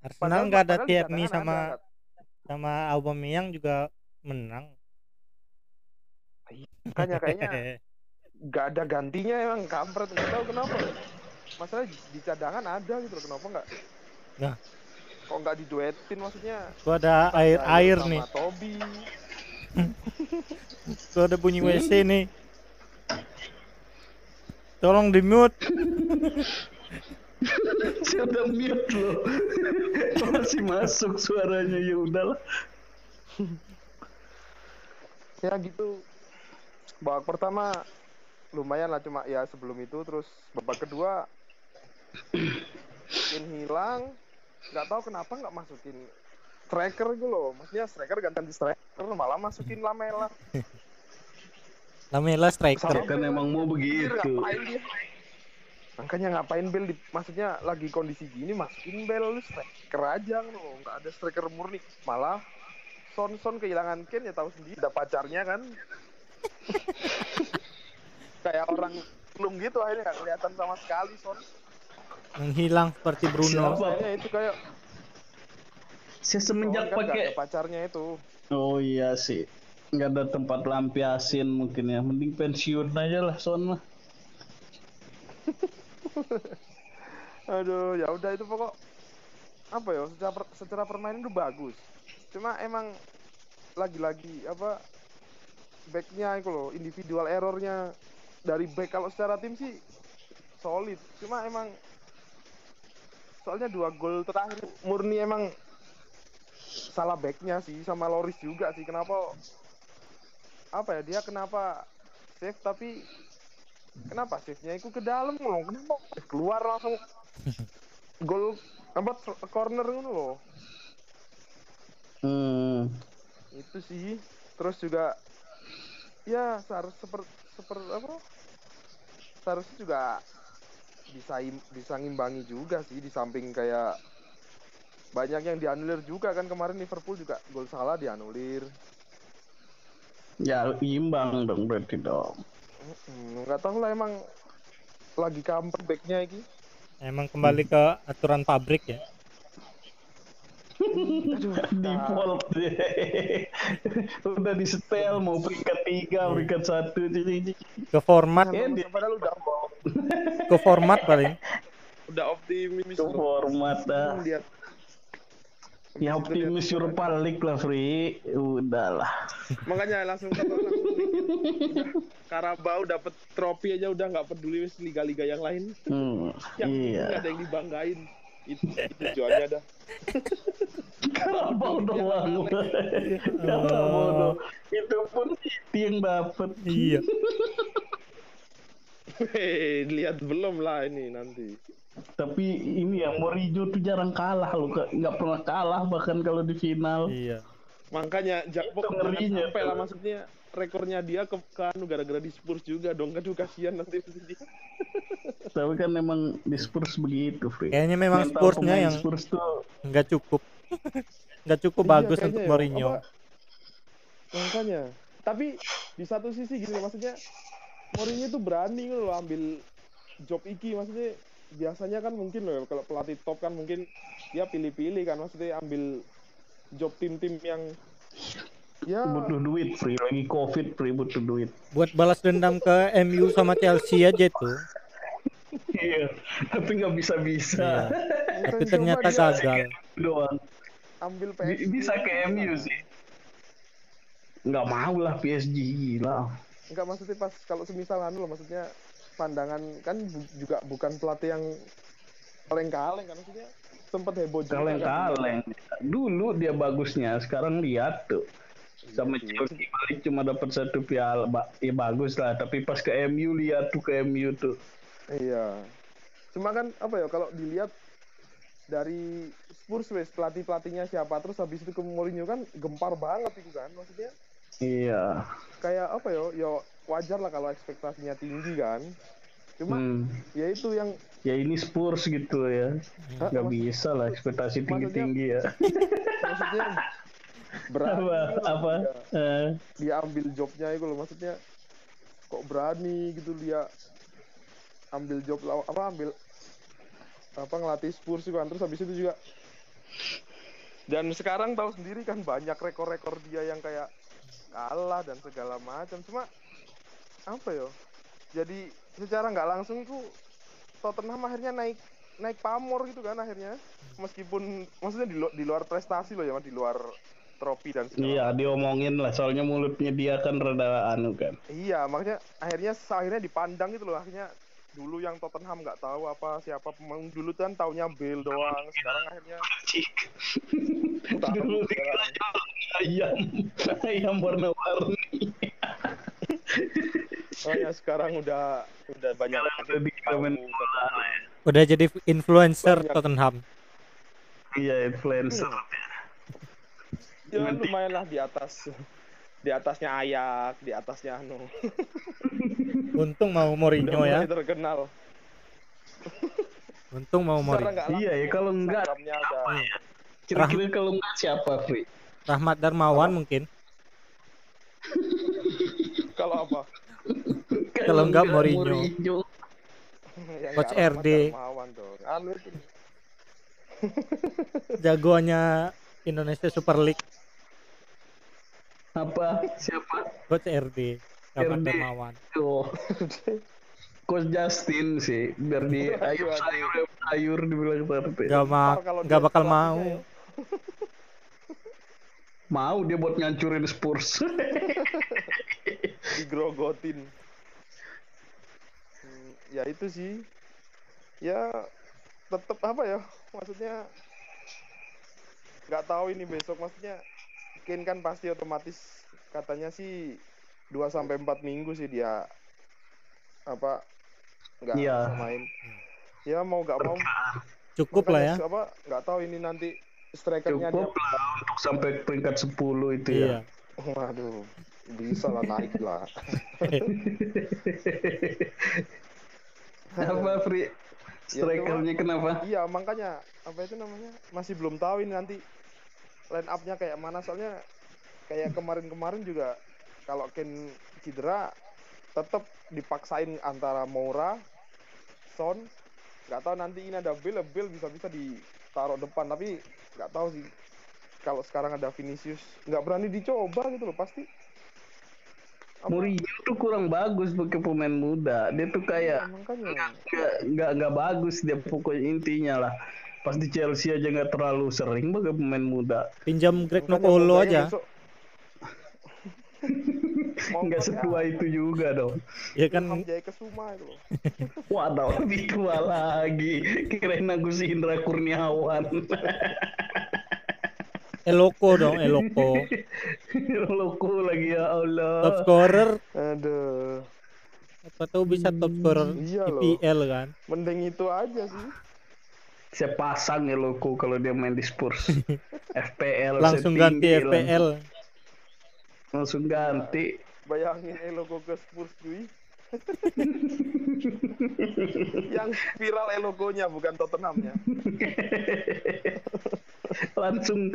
Arsenal nggak ada di Tierney sama ada. sama Aubameyang juga menang. Makanya kayaknya nggak ada gantinya emang kampret. Nggak tahu kenapa. Masalah di cadangan ada gitu loh kenapa nggak? Nah. kok nggak diduetin maksudnya? Tuh ada air air nih. Toby. Tuh ada bunyi WC nih. Tolong di mute saya udah mute loh. Masih masuk suaranya? Ya udahlah. Ya gitu. Babak pertama lumayan lah cuma ya sebelum itu. Terus babak kedua mungkin hilang. Nggak tahu kenapa nggak masukin striker gitu loh. Maksudnya striker ganti striker malah masukin Lamela. Lamela striker. Kan emang mau begitu makanya ngapain Bel di, maksudnya lagi kondisi gini masukin Bel lu striker aja loh nggak ada striker murni malah Son Son kehilangan Ken ya tahu sendiri ada pacarnya kan kayak orang belum gitu akhirnya nggak kelihatan sama sekali Son menghilang seperti Bruno. Siapa? Itu kayak semenjak kan pakai pacarnya itu. Oh iya sih. Nggak ada tempat lampiasin mungkin ya. Mending pensiun aja lah Son mah. Aduh, ya udah itu pokok apa ya secara per- secara permainan itu bagus. Cuma emang lagi-lagi apa backnya itu loh individual errornya dari back kalau secara tim sih solid. Cuma emang soalnya dua gol terakhir murni emang salah backnya sih sama Loris juga sih. Kenapa apa ya dia kenapa save tapi kenapa save-nya itu ke dalam loh. Kenapa? Keluar langsung. Gol apa corner ngono loh. Hmm. itu sih. Terus juga ya seharus seper seper apa? Seharusnya juga bisa im- bisa ngimbangi juga sih. Di samping kayak banyak yang dianulir juga kan. Kemarin Liverpool juga gol salah dianulir. Ya imbang dong berarti dong. Nggak tahu lah emang lagi kamper backnya ini Emang kembali ke aturan pabrik ya. aduh Default deh. Udah di setel mau peringkat tiga, peringkat satu. jadi Ke format, nah, di- padahal udah ke format paling. udah optimis Itu format dah. lihat Ya optimis Europa League lah Free. Udahlah. makanya langsung kata langsung Karabau dapat trofi aja udah nggak peduli wis liga-liga yang lain Hmm, yang iya. ada yang dibanggain itu itu tujuannya dah Karabau doang. Karabau doang. Itu pun City yang dapet. Iya. Hei, lihat belum lah ini nanti Tapi ini ya Mourinho tuh jarang kalah loh. Nggak pernah kalah bahkan kalau di final. Iya. makanya Jakpok jangan ngerinya sampai lah maksudnya rekornya dia ke ke anu gara-gara di Spurs juga dong kan kasihan nanti dia Tapi kan emang di Spurs begitu, Free. Kayaknya memang Mental Spursnya yang Spurs tuh nggak cukup. Nggak cukup Iya, bagus untuk ya. Mourinho. Apa- makanya tapi di satu sisi gini loh, maksudnya Mourinho tuh berani gitu loh ambil job iki maksudnya biasanya kan mungkin loh kalau pelatih top kan mungkin dia pilih-pilih kan maksudnya ambil job tim-tim yang ya butuh duit, Free. Lagi Covid, Free butuh duit. Buat balas dendam ke MU sama Chelsea aja tuh. Iya, tapi nggak bisa-bisa. Iya. Tapi coba ternyata gagal. Doang. ambil Bi- PSG bisa ke MU sih. Nggak mau lah PSG gila. enggak maksudnya pas kalau semisal anu loh maksudnya pandangan kan bu- juga bukan pelatih yang kaleng-kaleng kan maksudnya sempet heboh juga kan. Kaleng-kaleng. Dulu dia bagusnya, sekarang lihat tuh. Sama. Chelsea balik cuma dapat satu piala, Ba- ya bagus lah. Tapi pas ke MU lihat tuh ke MU tuh. Iya. Cuma kan apa ya kalau dilihat dari Spurs wes pelatih pelatihnya siapa terus habis itu ke Mourinho kan gempar banget itu kan maksudnya Iya. kayak apa ya ya wajar lah kalau ekspektasinya tinggi kan cuma Hmm. ya itu yang Ya ini Spurs gitu ya. Nggak bisa lah ekspektasi tinggi-tinggi ya. maksudnya berani Apa? gitu Apa? dia, Eh, dia ambil jobnya itu loh maksudnya kok berani gitu dia ambil job law- apa ambil apa ngelatih Spurs itu kan terus habis itu juga dan sekarang tahu sendiri kan banyak rekor-rekor dia yang kayak kalah dan segala macam cuma apa ya jadi secara nggak langsung itu Tottenham akhirnya naik naik pamor gitu kan akhirnya meskipun maksudnya di, lu- di luar prestasi loh ya di luar trofi dan segala iya diomongin lah soalnya mulutnya dia kan rada anu kan. Iya, makanya akhirnya akhirnya dipandang gitu loh. Akhirnya dulu yang Tottenham nggak tahu apa siapa pemain dulu kan taunya Bale doang. Sekarang akhirnya tahu Dulu sekarang. ayam, ayam warna-warni. Oh ya sekarang udah udah banyak udah. Udah jadi influencer Banyak. Tottenham. Iya influencer. Ya Nanti- lumayan lah di atas di atasnya Ayak, di atasnya anu. Untung mau Mourinho ya. terkenal. Untung mau Mourinho. Iya ya kalau enggak ada. kira-kira kalau enggak siapa Free? Rahmat Darmawan mungkin. Kalau apa? Kalau enggak Mourinho. Ya, Coach RD. Anu. Jagoannya Indonesia Super League Apa? Siapa? Coach RD Rahmat RD. Darmawan. Oh. Coach Justin sih, biar di ayur sayur sayur dibilang seperti. Gak, ma kalau gak bakal mau. ya. Mau dia buat ngancurin Spurs. digrogotin Hmm, ya itu sih ya tetap apa ya maksudnya nggak tahu ini besok maksudnya Kane kan pasti otomatis katanya sih 2 sampai 4 minggu sih dia apa nggak Iya. bisa main ya mau nggak mau Cukup lah ya. apa nggak tahu ini nanti strikernya dia Cukup lah untuk sampai peringkat 10 itu Iya. ya. waduh bisa lah naik lah Apa Fri? Strikernya kenapa? Iya makanya apa itu namanya masih belum tahu ini nanti line up-nya kayak mana soalnya kayak kemarin-kemarin juga kalau Ken cedera tetap dipaksain antara Moura, Son, nggak tahu nanti ini ada Bill, Bill bisa-bisa ditaruh depan tapi nggak tahu sih kalau sekarang ada Vinicius nggak berani dicoba gitu loh pasti. Apa- Mourinho tuh kurang bagus pakai pemain muda. Dia tuh kayak Iya, nggak nggak bagus dia pokoknya intinya lah. Pas di Chelsea aja nggak terlalu sering pakai pemain muda. Pinjam Greg Nokolo aja. Nggak setua itu juga dong. Ya kan Ilham Jaya Kesuma itu loh. Waduh, lebih tua lagi. Kirain Agus Indra Kurniawan. Eloko dong, Eloko. Loko lagi ya Top Allah. scorer Aduh, apa tahu bisa top scorer Iya loh. IPL kan. mending itu aja sih. Saya pasang ya Loko kalau dia main di Spurs. FPL Langsung ganti lah. FPL. Langsung ganti. Bayangin Eloko ke Spurs cuy. Yang viral Elokonya bukan Tottenhamnya. Langsung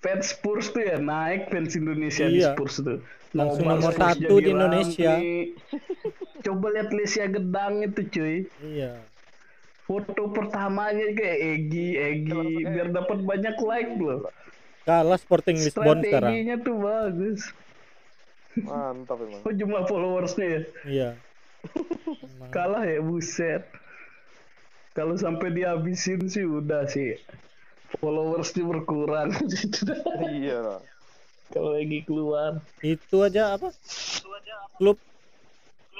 fans Spurs tuh ya naik fans Indonesia di Iya. Spurs tuh. Langsung nomor Spurs satu di Indonesia. Coba lihat Lesia Gedang itu cuy. Iya. Foto pertamanya kayak Egi, Egi biar dapat banyak like loh. Kalah Sporting Lisbon sekarang. Strateginya tuh bagus. Mantap emang. Oh jumlah followersnya ya Iya. Kalah ya buset. Kalau sampai dihabisin sih udah sih followersnya berkurang. Iya lah. Kalau lagi keluar. itu aja apa? Klub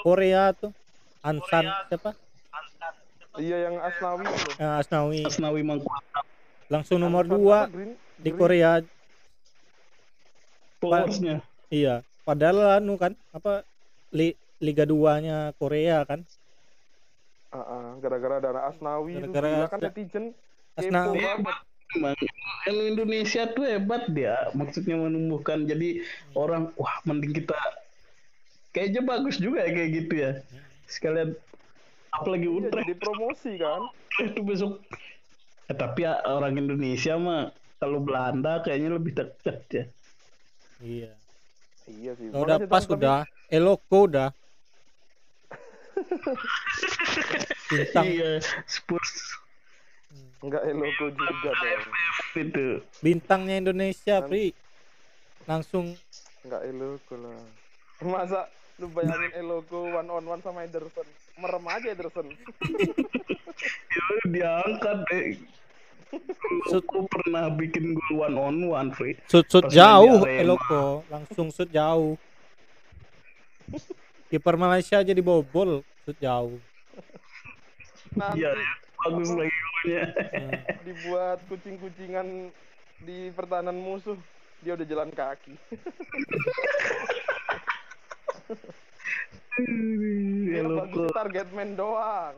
Korea tuh. Ansan siapa? Iya yang Asnawi itu. Asnawi. Asnawi Mangkualam langsung nomor Ansan dua apa, Green- di Green- Korea. Followersnya. iya. Padahal anu kan apa li, Liga 2 nya Korea kan? Ah, ah, gara-gara ada Asnawi itu. Gara-gara gila kan netizen Asnawi. Emang yang Indonesia tuh hebat dia, maksudnya menumbuhkan. Jadi orang wah mending kita kayaknya bagus juga ya kayak gitu ya. Sekalian apalagi Iya, Utrecht jadi promosi kan. itu besok. Eh, tapi ya, orang Indonesia mah kalau Belanda kayaknya lebih dekat ya. iya Iya sih. udah pas tapi- udah Eloko udah bintang Iya, Spurs Enggak Eloko juga dong. itu. bintangnya Indonesia Pri langsung Enggak Eloko lah. Masa lu bayangin Eloko one on one sama Ederson. Merem aja Ederson. Ya, diangkat deh. Aku pernah bikin gol one on one, Free. main di jauh. Eloko langsung shoot jauh kiper Malaysia jadi bobol shoot jauh Nanti Iya, bagus lagi golnya. Hmm. dibuat kucing-kucingan di pertahanan musuh. Dia udah jalan kaki. Dia Eloko. bagus target man doang.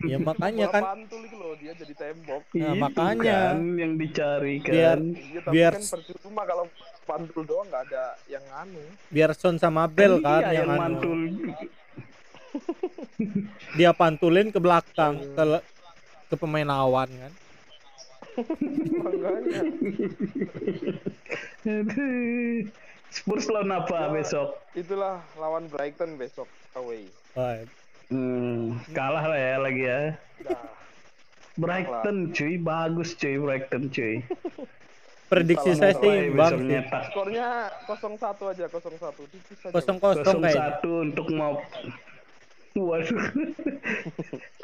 ya makanya kan pantul itu loh dia jadi tembok. Nah, Itu makanya. kan yang dicari kan. Biar- Iya tapi Biar- kan percuma kalau pantul doang nggak ada yang anu. biar Son sama Bel kan iya, yang, yang anu. mantul. dia pantulin ke belakang ke ke pemain lawan kan Makanya. Spurs lawan apa besok? Itulah lawan Brighton besok away. Wah, Hmm, kalah lah ya lagi ya. Dah. Brighton cuy, bagus cuy Brighton cuy. Prediksi saya sih nyetak Skornya 0-1 aja, 0-1. Tipis aja. Kosong kosong kayaknya. 0-1 untuk mau Waduh.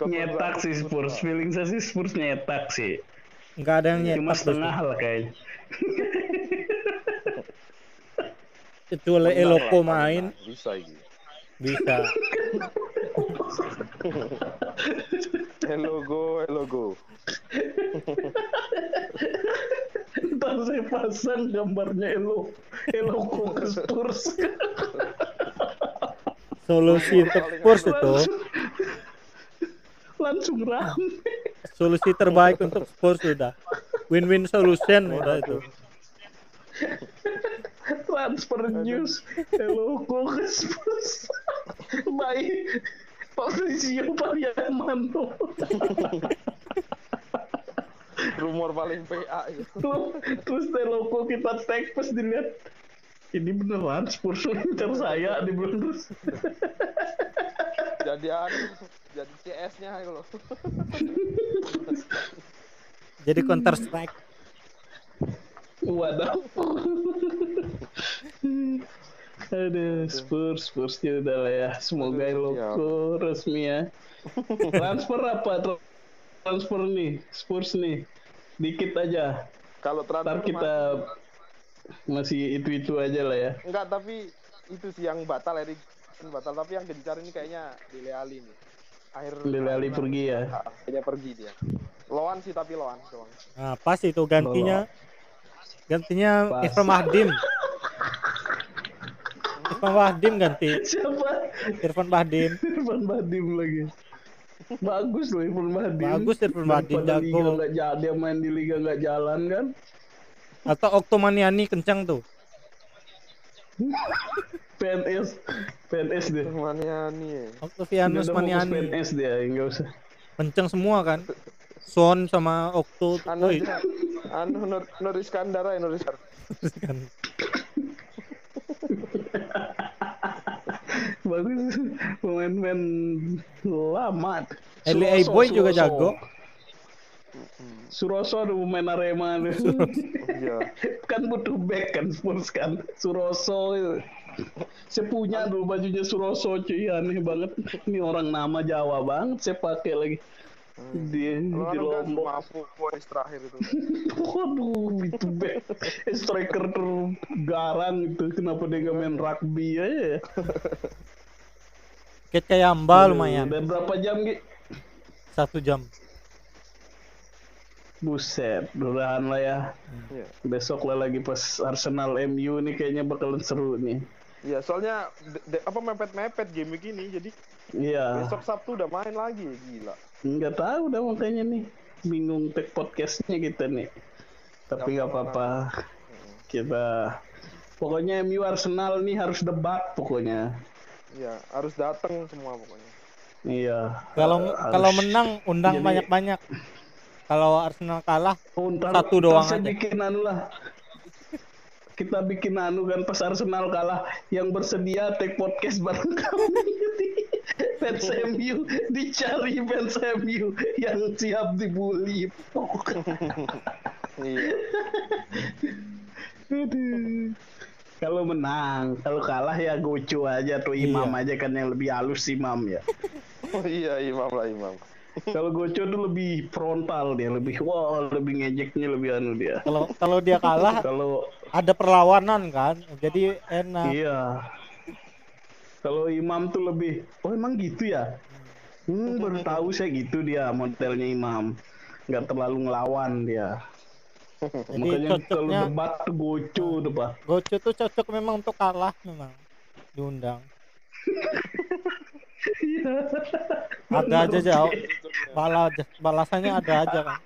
0-1 nyetak sih Spurs. Feeling saya sih Spurs nyetak sih. Nggak ada yang Cuma nyetak setengah besok. lah kayaknya. Kecuali Menang Eloko lah, main menang. Bisa ini. bisa. Hello go, hello go. Ntar saya pasang gambarnya Elo. Elo kok ke Spurs. Solusi untuk Spurs itu, Langsung rame. solusi terbaik untuk Spurs sudah. Win-win solution udah itu. Transfer news. Elo kok ke Spurs. Baik. Fabrizio Pariamano. Rumor paling PA ya. Terus- Terus Teloko kita tag pas dilihat. Ini beneran Spurs ngincar saya di terus. Jadi anu, jadi CS-nya itu loh. Jadi Counter Strike. Waduh. Aduh, Spurs, Spurs ya udah lah ya. Semoga Aduh, Loko resmi ya. Transfer apa? Tra- Transfer nih, Spurs nih. Dikit aja. Kalau Ntar transfer kita masih itu-itu aja lah ya. enggak tapi itu sih yang batal Erik batal tapi yang gencar ini kayaknya Dele Alli nih. Akhir Dele Alli pergi ya. Ah, Kayaknya pergi dia. Loan sih tapi loan doang. Nah, pas itu gantinya. Gantinya. Irfan Bahdim. Irfan Bahdim ganti. Siapa? Irfan Bahdim. Irfan Badim lagi. Bagus loh Irfan Badim. Bagus Irfan Bahdim Liga jago. nggak ja- dia main di liga nggak jalan kan? Atau Oktomaniani kencang tuh. PNS, PNS ya? Oktavianus Dia udah fokus Maniani. PNS dia, nggak usah. Kencang semua kan. Son sama Okto. Anu. Anu Nur, Nur Iskandar Nur Iskandar. Bagus pemain-pemain lama. Suroso, Boy juga jago. Suroso ada pemain Arema tuh. Iya. kan butuh back kan Spurs kan. Suroso itu. Saya punya dulu bajunya Suroso cuy aneh banget. Ini orang nama Jawa banget saya pakai lagi. Di, Kalau di kan Lombok. Mafu voice terakhir itu. Waduh, itu back. Striker tergarang itu. Kenapa dia nggak main rugby aja ya? Kayak Kayamba lumayan. Udah berapa jam, Gi? Satu jam. Buset, udahan lah ya. Iya. Besok lah lagi pas Arsenal MU nih kayaknya bakalan seru nih. Iya, soalnya de- de- apa mepet-mepet game gini jadi Iya, besok Sabtu udah main lagi gila. nggak tahu dah makanya nih. Bingung tag podcastnya kita nih. Tapi nggak apa-apa. Kita pokoknya MU Arsenal nih harus debat pokoknya. Iya, harus datang semua pokoknya. Iya. Kalau kalau menang undang Jadi- banyak-banyak. Kalau Arsenal kalah Oh, ntar- Satu doang saya aja. bikin anu lah. Kita bikin anu kan pas Arsenal kalah yang bersedia take podcast bareng kami. fans MU dicari fans MU yang siap dibully. Iya. Kalau menang, kalau kalah ya gocu aja atau imam Iya. aja kan yang lebih halus imam ya. Oh iya, Imam lah Imam. Kalau goco tuh lebih frontal dia, lebih wah, lebih ngejeknya lebih anu dia. kalau kalau dia kalah Kalau ada perlawanan kan. Jadi enak. Iya. Kalau imam tuh lebih, oh emang gitu ya? Hmm, baru tahu saya gitu dia modelnya imam. Nggak terlalu ngelawan dia. Jadi Makanya kalau debat tuh goco tuh pak. Gocu tuh cocok memang untuk kalah memang diundang. Iya. Ada aja jauh. Bala, balasannya ada aja kan.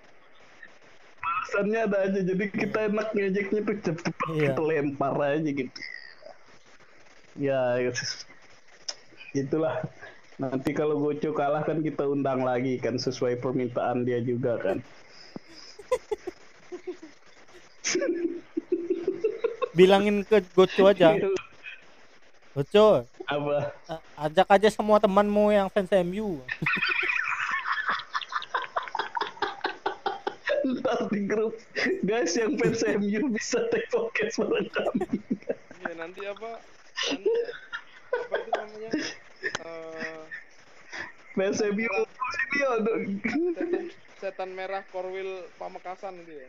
Alasannya ada aja, jadi kita enak ngejeknya tuh cepet Iya. kita lempar aja gitu. Ya, itulah. Nanti kalau goco kalah kan kita undang lagi kan sesuai permintaan dia juga kan. Bilangin ke Gocu aja. Gocu, Apa? Ajak aja semua temanmu yang fans MU. ntar di grup guys yang fans MU bisa take podcast bareng kami Iya nanti apa? Nanti, apa itu namanya? Eh, fans MU sini ada setan, setan merah Korwil Pamekasan gitu ya.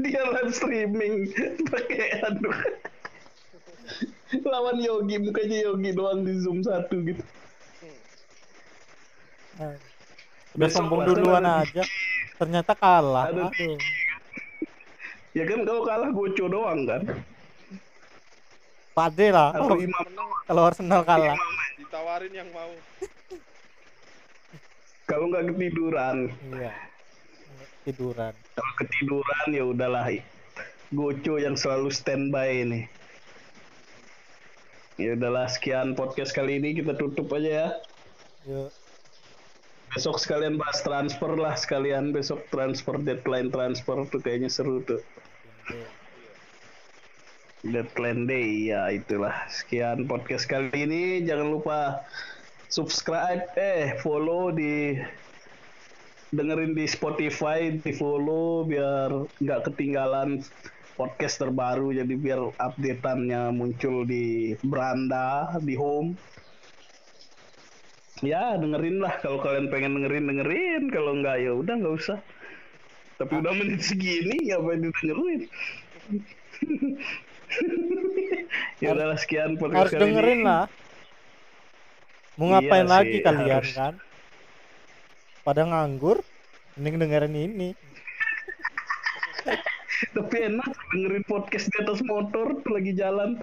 dia live streaming pakai anu lawan Yogi mukanya Yogi doang di zoom satu gitu. Nah, udah Besok sombong duluan aja. Ternyata kalah aduh. ya kan kalau kalah goco doang kan? Pade lah. Atau kalau, imam Menang kalau Arsenal kalah. Ditawarin yang mau. kalau nggak ketiduran. Iya. Tiduran kalau ketiduran ya udahlah. Goco yang selalu standby ini ya udahlah sekian podcast kali ini. Kita tutup aja ya. Yuk besok sekalian bahas transfer lah sekalian besok transfer deadline transfer tuh kayaknya seru tuh. Deadline day ya itulah. Sekian podcast kali ini. Jangan lupa subscribe eh follow di dengerin di Spotify di follow biar nggak ketinggalan podcast terbaru jadi biar updateannya muncul di beranda di home. Ya dengerin lah. Kalau kalian pengen dengerin dengerin. Kalau nggak ya udah nggak usah. Tapi udah menit segini ngapain didengerin? Ya udahlah sekian podcast harus kali ini. dengerin lah. Mau Iya ngapain lagi sih, kalian harus. kan? Pada nganggur mending dengerin ini tapi enak dengerin podcast di atas motor lagi jalan.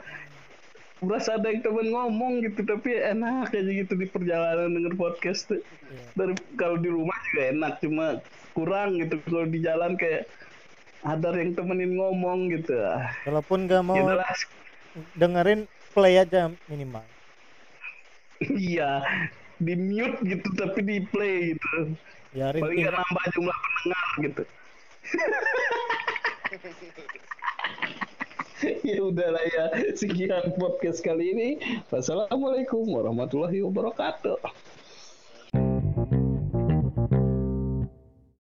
Berasa ada yang temen ngomong gitu tapi enak aja gitu di perjalanan denger podcast tuh. Iya. dari kalau di rumah juga enak cuma kurang gitu. Kalau di jalan kayak ada yang temenin ngomong gitu ah. Walaupun gak mau ya udahlah dengerin play aja minimal. Iya di mute gitu tapi di play gitu. Biarin paling nambah jumlah pendengar gitu ya udahlah ya sekian podcast kali ini. Wassalamualaikum warahmatullahi wabarakatuh